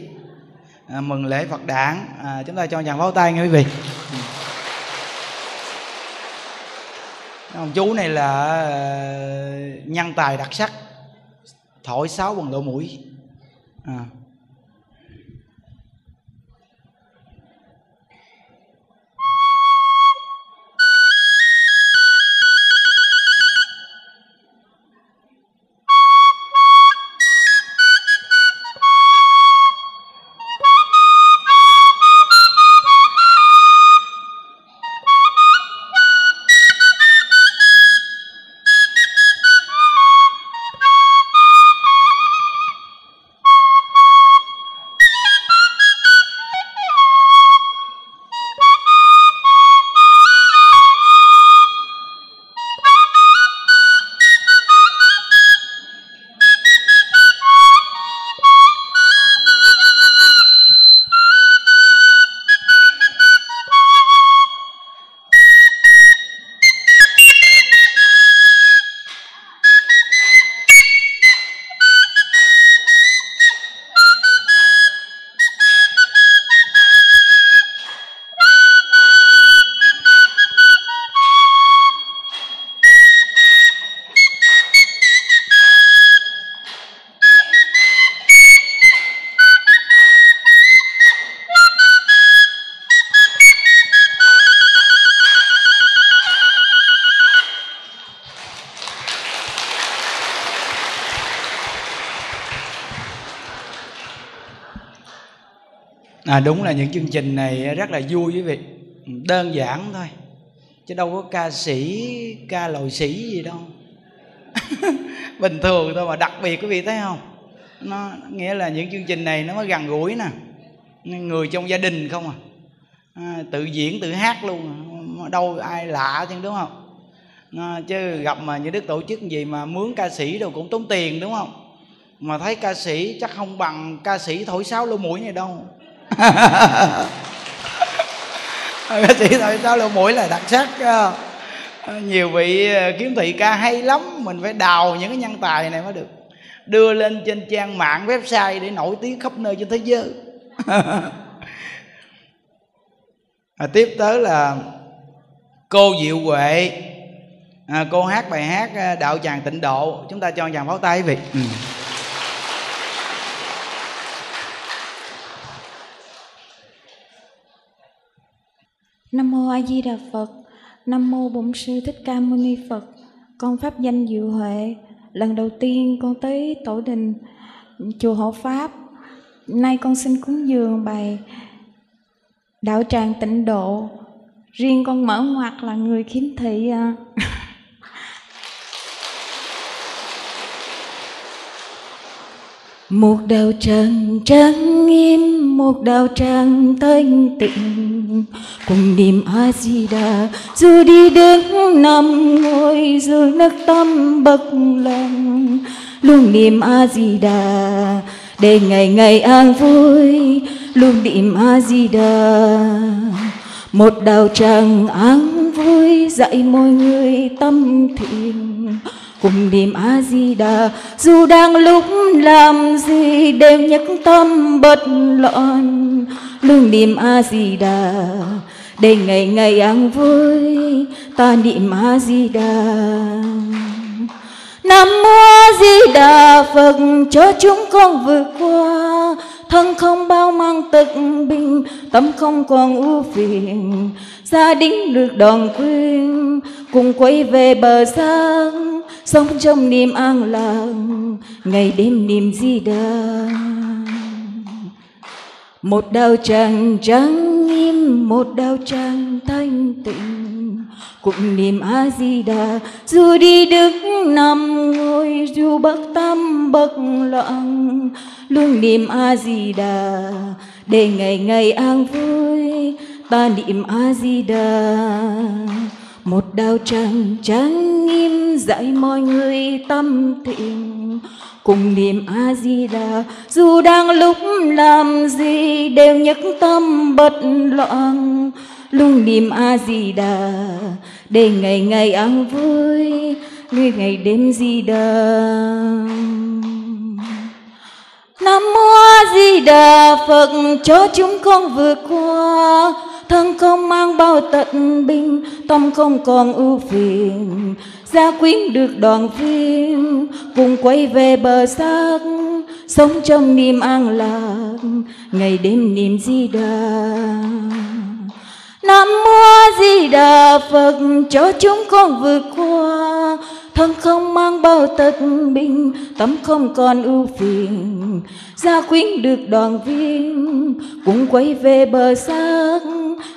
À, mừng lễ phật đản. À, chúng ta cho chàng pháo tay nghe quý vị. Ừ. ông chú này là ờ, nhân tài đặc sắc thổi sáo bằng lỗ mũi à. À đúng là những chương trình này rất là vui quý vị. Đơn giản thôi chứ đâu có ca sĩ ca lội sĩ gì đâu. Bình thường thôi mà đặc biệt quý vị thấy không? Nó nghĩa là những chương trình này nó mới gần gũi nè. Người trong gia đình không à, à tự diễn tự hát luôn à. đâu ai lạ chứ đúng không? À, chứ gặp mà như đức tổ chức gì mà mướn ca sĩ đâu cũng tốn tiền đúng không? Mà thấy ca sĩ chắc không bằng ca sĩ thổi sáo lỗ mũi này đâu ca sĩ thổi sáo lỗ mũi là đặc sắc nhiều vị ờ, kiếm thị ca hay lắm mình phải đào những cái nhân tài này mới được. Đưa lên trên trang mạng website để nổi tiếng khắp nơi trên thế giới. À, tiếp tới là cô diệu huệ. À, cô hát bài hát ờ, đạo tràng tịnh độ. Chúng ta cho chàng pháo tay quý vị. Ừ. Nam mô A Di Đà Phật. Nam mô Bổn sư Thích Ca Mâu Ni Phật. Con pháp danh Diệu Huệ. Lần đầu tiên con tới tổ đình chùa Hộ Pháp. Nay con xin cúng dường bài đạo tràng tịnh độ. Riêng con mở ngoặt là người khiếm thị à. một đạo tràng trang nghiêm một đạo tràng thanh tịnh. Cùng niệm a di đà dù đi đứng nằm ngồi dù nước tâm bậc lòng luôn niệm a di đà để ngày ngày an vui. Luôn niệm a di đà một đạo tràng an vui, dạy mọi người tâm thiện cùng niệm a di đà dù đang lúc làm gì đều nhắc tâm bất loạn. Luôn niệm a di đà để ngày ngày an vui, ta niệm a di đà nam mô a di đà phật, cho chúng con vượt qua. Thân không bao mang tật bình, tâm không còn ưu phiền. Gia đình được đoàn quyên, cùng quay về bờ sáng sống trong niềm an lành, ngày đêm niềm di đà. Một đạo tràng trắng im, một đạo tràng thanh tịnh. Cùng niềm a di đà dù đi đứng nằm ngồi, dù bất tâm bất loạn luôn niềm a di đà để ngày ngày an vui ta niệm a di đà một đạo tràng trang nghiêm dạy mọi người tâm thiện cùng niệm a di đà dù đang lúc làm gì đều nhất tâm bất loạn. Luôn niệm a di đà để ngày ngày an vui ngày ngày đêm di đà Nam mô A Di Đà Phật cho chúng con vượt qua thân không mang bao tận binh tâm không còn ưu phiền. Gia quyến được đoàn viên, cùng quay về bờ xác, sống trong niềm an lạc, ngày đêm niềm di đà. Nam mô di đà phật, cho chúng con vượt qua thân không mang bao tật bình tâm không còn ưu phiền. Gia quyến được đoàn viên cùng quay về bờ xác.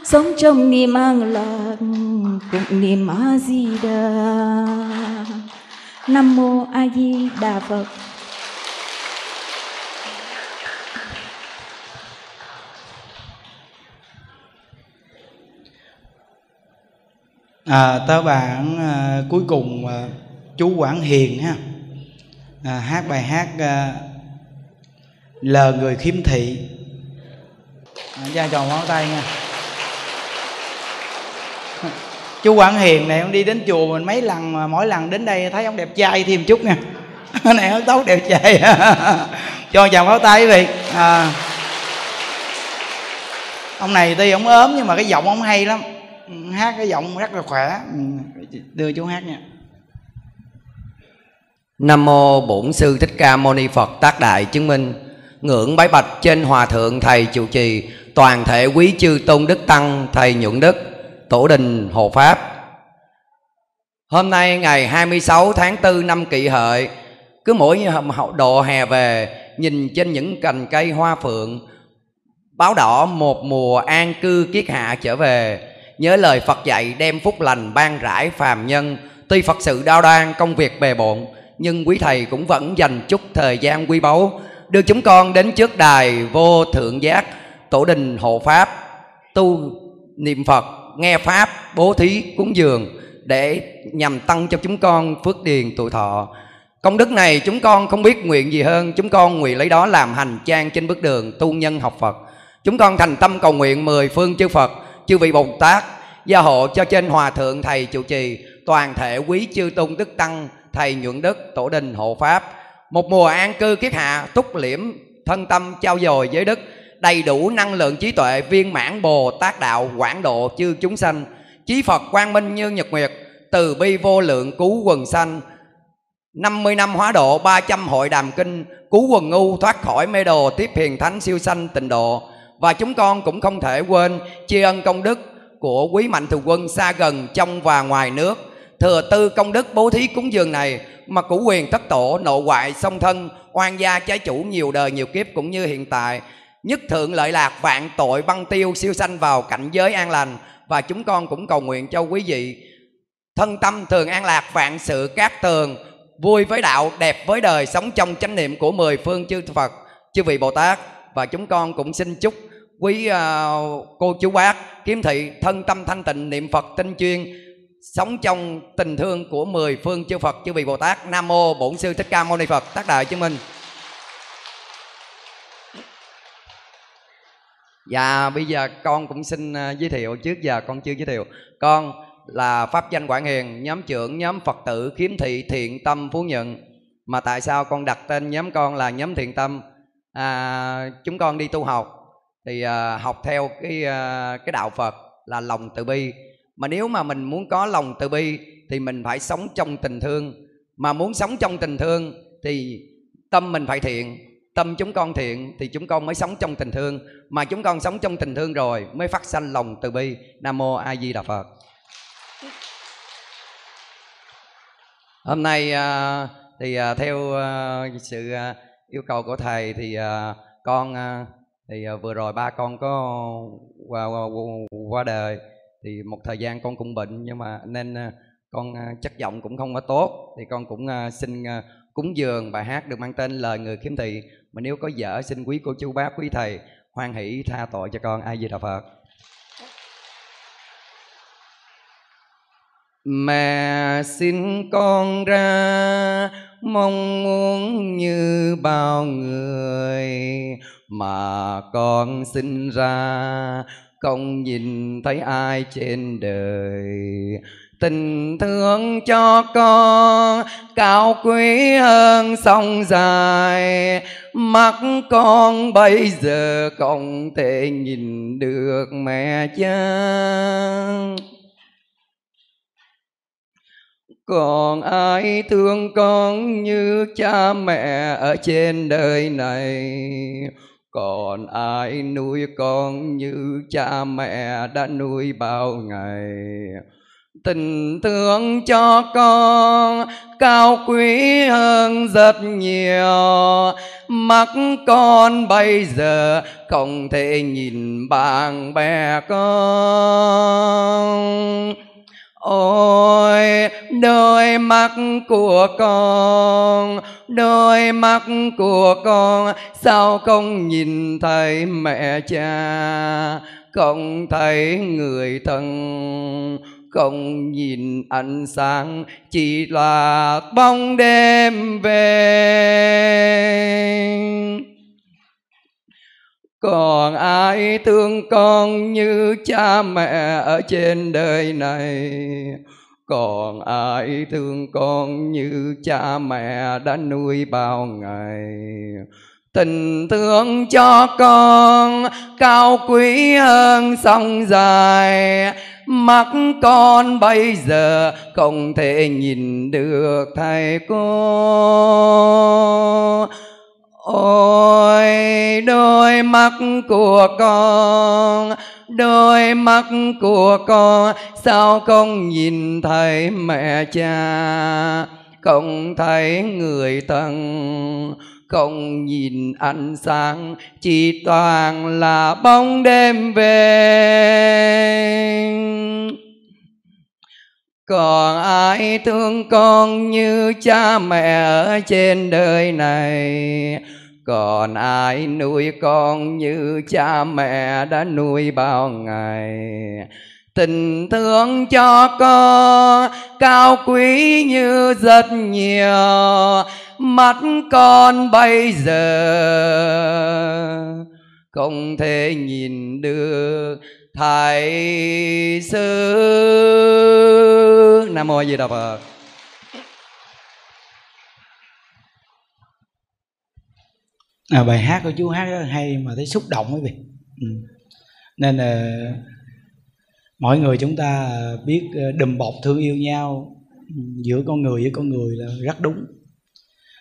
Sống trong niềm an lạc cùng niềm a di đà nam mô a di đà phật. À, tới bản à, cuối cùng à, chú Quảng Hiền ha. À, hát bài hát à, lờ người khiếm thị. À, ra tròn ngón tay nha. Chú Quảng Hiền này ông đi đến chùa mình mấy lần mà mỗi lần đến đây thấy ông đẹp trai thêm chút nha. Này ông tốt đẹp trai. Cho chào pháo tay quý vị à, ông này tuy ông ốm nhưng mà cái giọng ông hay lắm. Ừ, hát cái giọng rất là khỏe. Ừ, đưa chú hát nha. Nam mô Bổn sư Thích Ca Mâu Ni Phật tác đại chứng minh. Ngưỡng bái bạch trên hòa thượng thầy trụ trì, toàn thể quý chư tôn đức tăng, thầy nhuận đức, tổ đình hộ pháp. Hôm nay ngày 26 tháng 4 năm kỷ hợi, cứ mỗi độ hè về, nhìn trên những cành cây hoa phượng, báo đỏ một mùa an cư kiết hạ trở về. Nhớ lời phật dạy đem phúc lành ban rải phàm nhân. Tuy phật sự đau đoan, công việc bề bộn nhưng quý thầy cũng vẫn dành chút thời gian quý báu, đưa chúng con đến trước đài vô thượng giác, tổ đình hộ pháp, tu niệm phật, nghe pháp, bố thí, cúng dường để nhằm tăng cho chúng con phước điền tuổi thọ. Công đức này chúng con không biết nguyện gì hơn, chúng con nguyện lấy đó làm hành trang trên bước đường tu nhân học phật. Chúng con thành tâm cầu nguyện mười phương chư phật, chư vị bồ tát gia hộ cho trên hòa thượng thầy chủ trì, toàn thể quý chư tôn đức tăng thầy nhuận đức tổ đình, hộ pháp. Một mùa an cư kiết hạ, túc liễm, thân tâm trao dồi giới đức đầy đủ năng lượng trí tuệ, viên mãn bồ tát đạo, quảng độ chư chúng sanh. Chí phật quang minh như nhật nguyệt, từ bi vô lượng cứu quần sanh. 50 năm hóa độ 300 hội đàm kinh, Cứu quần ngu, thoát khỏi mê đồ, Tiếp hiền thánh siêu sanh tịnh độ. Và chúng con cũng không thể quên Tri ân công đức của quý mạnh thường quân Xa gần, trong và ngoài nước. Thừa tư công đức bố thí cúng dường này Mà củ quyền thất tổ nộ hoại song thân Oan gia trái chủ nhiều đời nhiều kiếp cũng như hiện tại. Nhất thượng lợi lạc vạn tội băng tiêu siêu sanh vào cảnh giới an lành Và chúng con cũng cầu nguyện cho quý vị. Thân tâm thường an lạc vạn sự cát tường Vui với đạo, đẹp với đời Sống trong chánh niệm của mười phương chư Phật Chư vị Bồ Tát. Và chúng con cũng xin chúc quý uh, cô chú bác Kiếm thị thân tâm thanh tịnh niệm Phật tinh chuyên Sống trong tình thương của mười phương chư Phật Chư vị Bồ Tát. Nam Mô Bổn Sư Thích Ca Mâu Ni Phật Tác Đại chứng minh. Dạ bây giờ con cũng xin à, giới thiệu trước giờ con chưa giới thiệu. Con là pháp danh Quảng Hiền Nhóm trưởng nhóm Phật tử khiếm thị thiện tâm Phú Nhuận. Mà tại sao con đặt tên nhóm con là nhóm thiện tâm? À, Chúng con đi tu học. Thì à, học theo cái à, cái đạo Phật là lòng từ bi. Mà nếu mà mình muốn có lòng từ bi Thì mình phải sống trong tình thương. Mà muốn sống trong tình thương Thì tâm mình phải thiện Tâm chúng con thiện thì chúng con mới sống trong tình thương. Mà chúng con sống trong tình thương rồi Mới phát sanh lòng từ bi. Nam Mô A Di Đà Phật. Hôm nay à, thì à, theo à, sự yêu cầu của thầy thì con thì vừa rồi ba con có qua, qua, qua đời thì một thời gian con cũng bệnh, nhưng mà nên ờ, con ờ, chất giọng cũng không có tốt. Thì con cũng ờ, xin cúng dường, bài hát được mang tên lời người khiếm thị. Mà nếu có dở, xin quý cô chú bác, quý thầy hoan hỷ tha tội cho con. Ai di đà phật. Mẹ xin con ra, mong muốn như bao người, mà con sinh ra không nhìn thấy ai trên đời. Tình thương cho con, cao quý hơn sông dài. Mắt con bây giờ không thể nhìn được mẹ cha. Còn ai thương con như cha mẹ ở trên đời này? Còn ai nuôi con như cha mẹ đã nuôi bao ngày? Tình thương cho con cao quý hơn rất nhiều. Mắt con bây giờ không thể nhìn bạn bè con. Ôi, đôi mắt của con, Đôi mắt của con, Sao không nhìn thấy mẹ cha? Không thấy người thân, Không nhìn ánh sáng, Chỉ là bóng đêm về còn ai thương con như cha mẹ ở trên đời này? Còn ai thương con như cha mẹ đã nuôi bao ngày? Tình thương cho con cao quý hơn sông dài. Mắt con bây giờ không thể nhìn được thầy cô ôi, đôi mắt của con, đôi mắt của con, sao không nhìn thấy mẹ cha? Không thấy người thân, không nhìn ánh sáng, chỉ toàn là bóng đêm về. Còn ai thương con như cha mẹ ở trên đời này? Còn ai nuôi con như cha mẹ đã nuôi bao ngày? Tình thương cho con cao quý như rất nhiều, mắt con bây giờ không thể nhìn được thầy sư. Nam mô a di đà phật. À, bài hát của chú hát rất hay mà thấy xúc động quý vị. Ừ. nên là mỗi người chúng ta biết ờ, đùm bọc thương yêu nhau ừ, giữa con người với con người là rất đúng.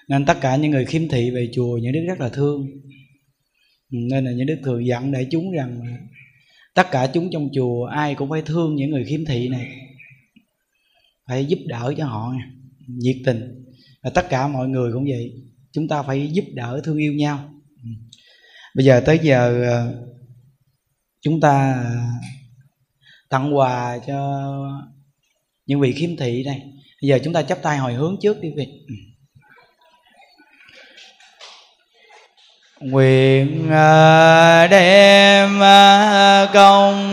Nên tất cả những người khiếm thị về chùa những đức rất là thương. Ừ, nên là những đức thường dặn đại chúng rằng tất cả chúng trong chùa ai cũng phải thương những người khiếm thị này. Phải giúp đỡ cho họ nhiệt tình. Và tất cả mọi người cũng vậy chúng ta phải giúp đỡ, thương yêu nhau. Bây giờ tới giờ ờ, chúng ta tặng quà cho những vị khiếm thị đây. Bây giờ chúng ta chắp tay hồi hướng trước đi vị nguyện ờ, đem ờ, công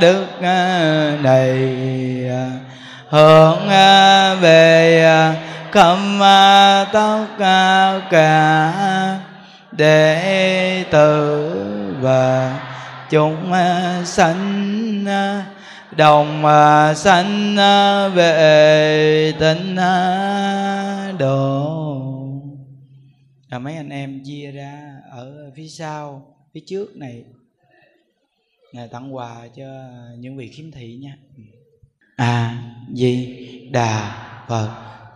đức này hướng về khâm tất cả đệ tử và chúng à, sanh à, đồng à, sanh về tịnh độ. À, mấy anh em chia ra ở phía sau phía trước này. Là tặng quà cho những vị khiếm thị nha. À di đà phật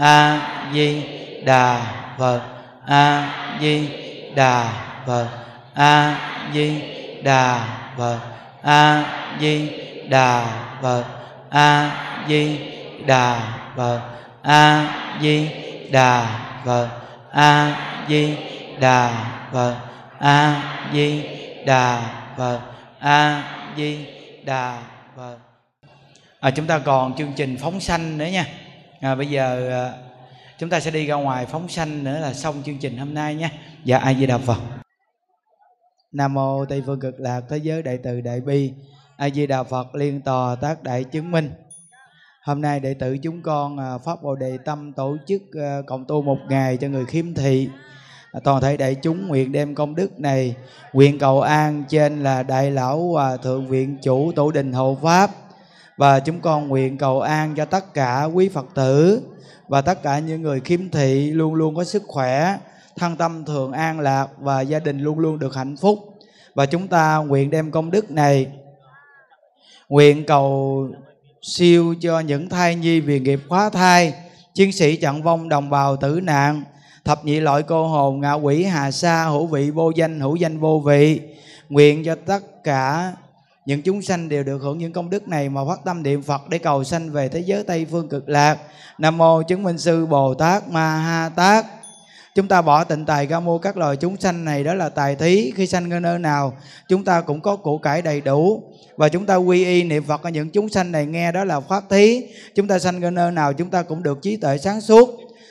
a di đà phật. A di đà phật. A di đà phật. A di đà phật. A di đà phật. A di đà phật. A di đà phật. A di đà phật. A di đà phật. À, chúng ta còn chương trình phóng sanh nữa nha à, bây giờ à, chúng ta sẽ đi ra ngoài phóng sanh nữa là xong chương trình hôm nay nhé. Dạ a di đà phật. Nam mô tây phương cực lạc thế giới đại từ đại bi. A di đà phật liên tòa tác đại chứng minh. Hôm nay đệ tử chúng con à, pháp bồ đề tâm tổ chức à, cộng tu một ngày cho người khiếm thị. À, toàn thể đại chúng nguyện đem công đức này nguyện cầu an trên là đại lão hòa thượng viện chủ tổ đình hộ pháp và chúng con nguyện cầu an cho tất cả quý phật tử. Và tất cả những người khiếm thị luôn luôn có sức khỏe, thân tâm thường an lạc và gia đình luôn luôn được hạnh phúc. Và chúng ta nguyện đem công đức này, nguyện cầu siêu cho những thai nhi vì nghiệp khóa thai, chiến sĩ chặn vong đồng bào tử nạn, thập nhị loại cô hồn ngạ quỷ hà sa, hữu vị vô danh, hữu danh vô vị. Nguyện cho tất cả những chúng sanh đều được hưởng những công đức này mà phát tâm niệm Phật để cầu sanh về thế giới Tây phương cực lạc. Nam mô chứng minh sư Bồ Tát Ma Ha Tát. Chúng ta bỏ tịnh tài ra mua các loài chúng sanh này đó là tài thí. Khi sanh ở nơi nào, chúng ta cũng có củ cải đầy đủ. Và chúng ta quy y niệm Phật ở những chúng sanh này nghe đó là pháp thí. Chúng ta sanh ở nơi nào, chúng ta cũng được trí tuệ sáng suốt.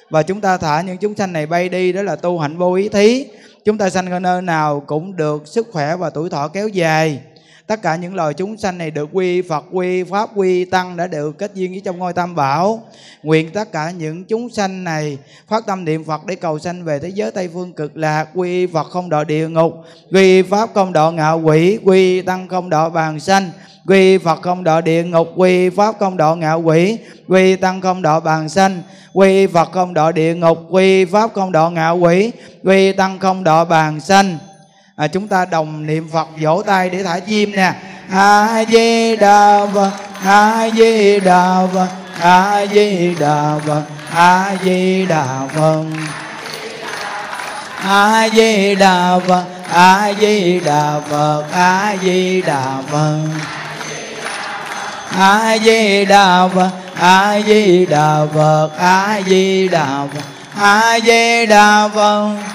Và chúng ta thả những chúng sanh này bay đi đó là tu hạnh vô ý thí. Chúng ta sanh ở nơi nào cũng được sức khỏe và tuổi thọ kéo dài tất cả những loài chúng sanh này được quy phật, quy pháp, quy tăng đã được kết duyên với trong ngôi tam bảo. Nguyện tất cả những chúng sanh này phát tâm niệm phật để cầu sanh về thế giới tây phương cực lạc, quy phật không đọa địa ngục, quy pháp không đọa ngạo quỷ, quy tăng không đọa bàn sanh, quy phật không đọa địa ngục, quy pháp không đọa ngạo quỷ, quy tăng không đọa bàn sanh, quy phật không đọa địa ngục, quy pháp không đọa ngạo quỷ, quy tăng không đọa bàn sanh à, chúng ta đồng niệm phật vỗ tay để thả chim nè. A di đà phật a di đà phật a di đà phật a di đà phật a di đà phật a di đà phật a di đà phật a di đà phật a di đà phật a di đà phật a di đà phật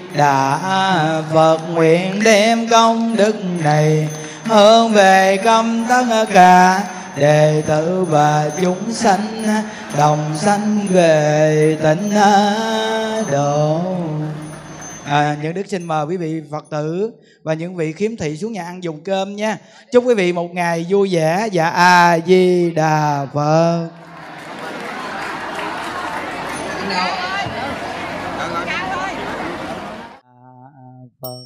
đà phật nguyện đem công đức này hướng về công tất cả đệ tử và chúng sanh đồng sanh về tịnh độ. À, những đức xin mời quý vị phật tử và những vị khiếm thị xuống nhà ăn dùng cơm nha. Chúc quý vị một ngày vui vẻ và a di đà phật a phật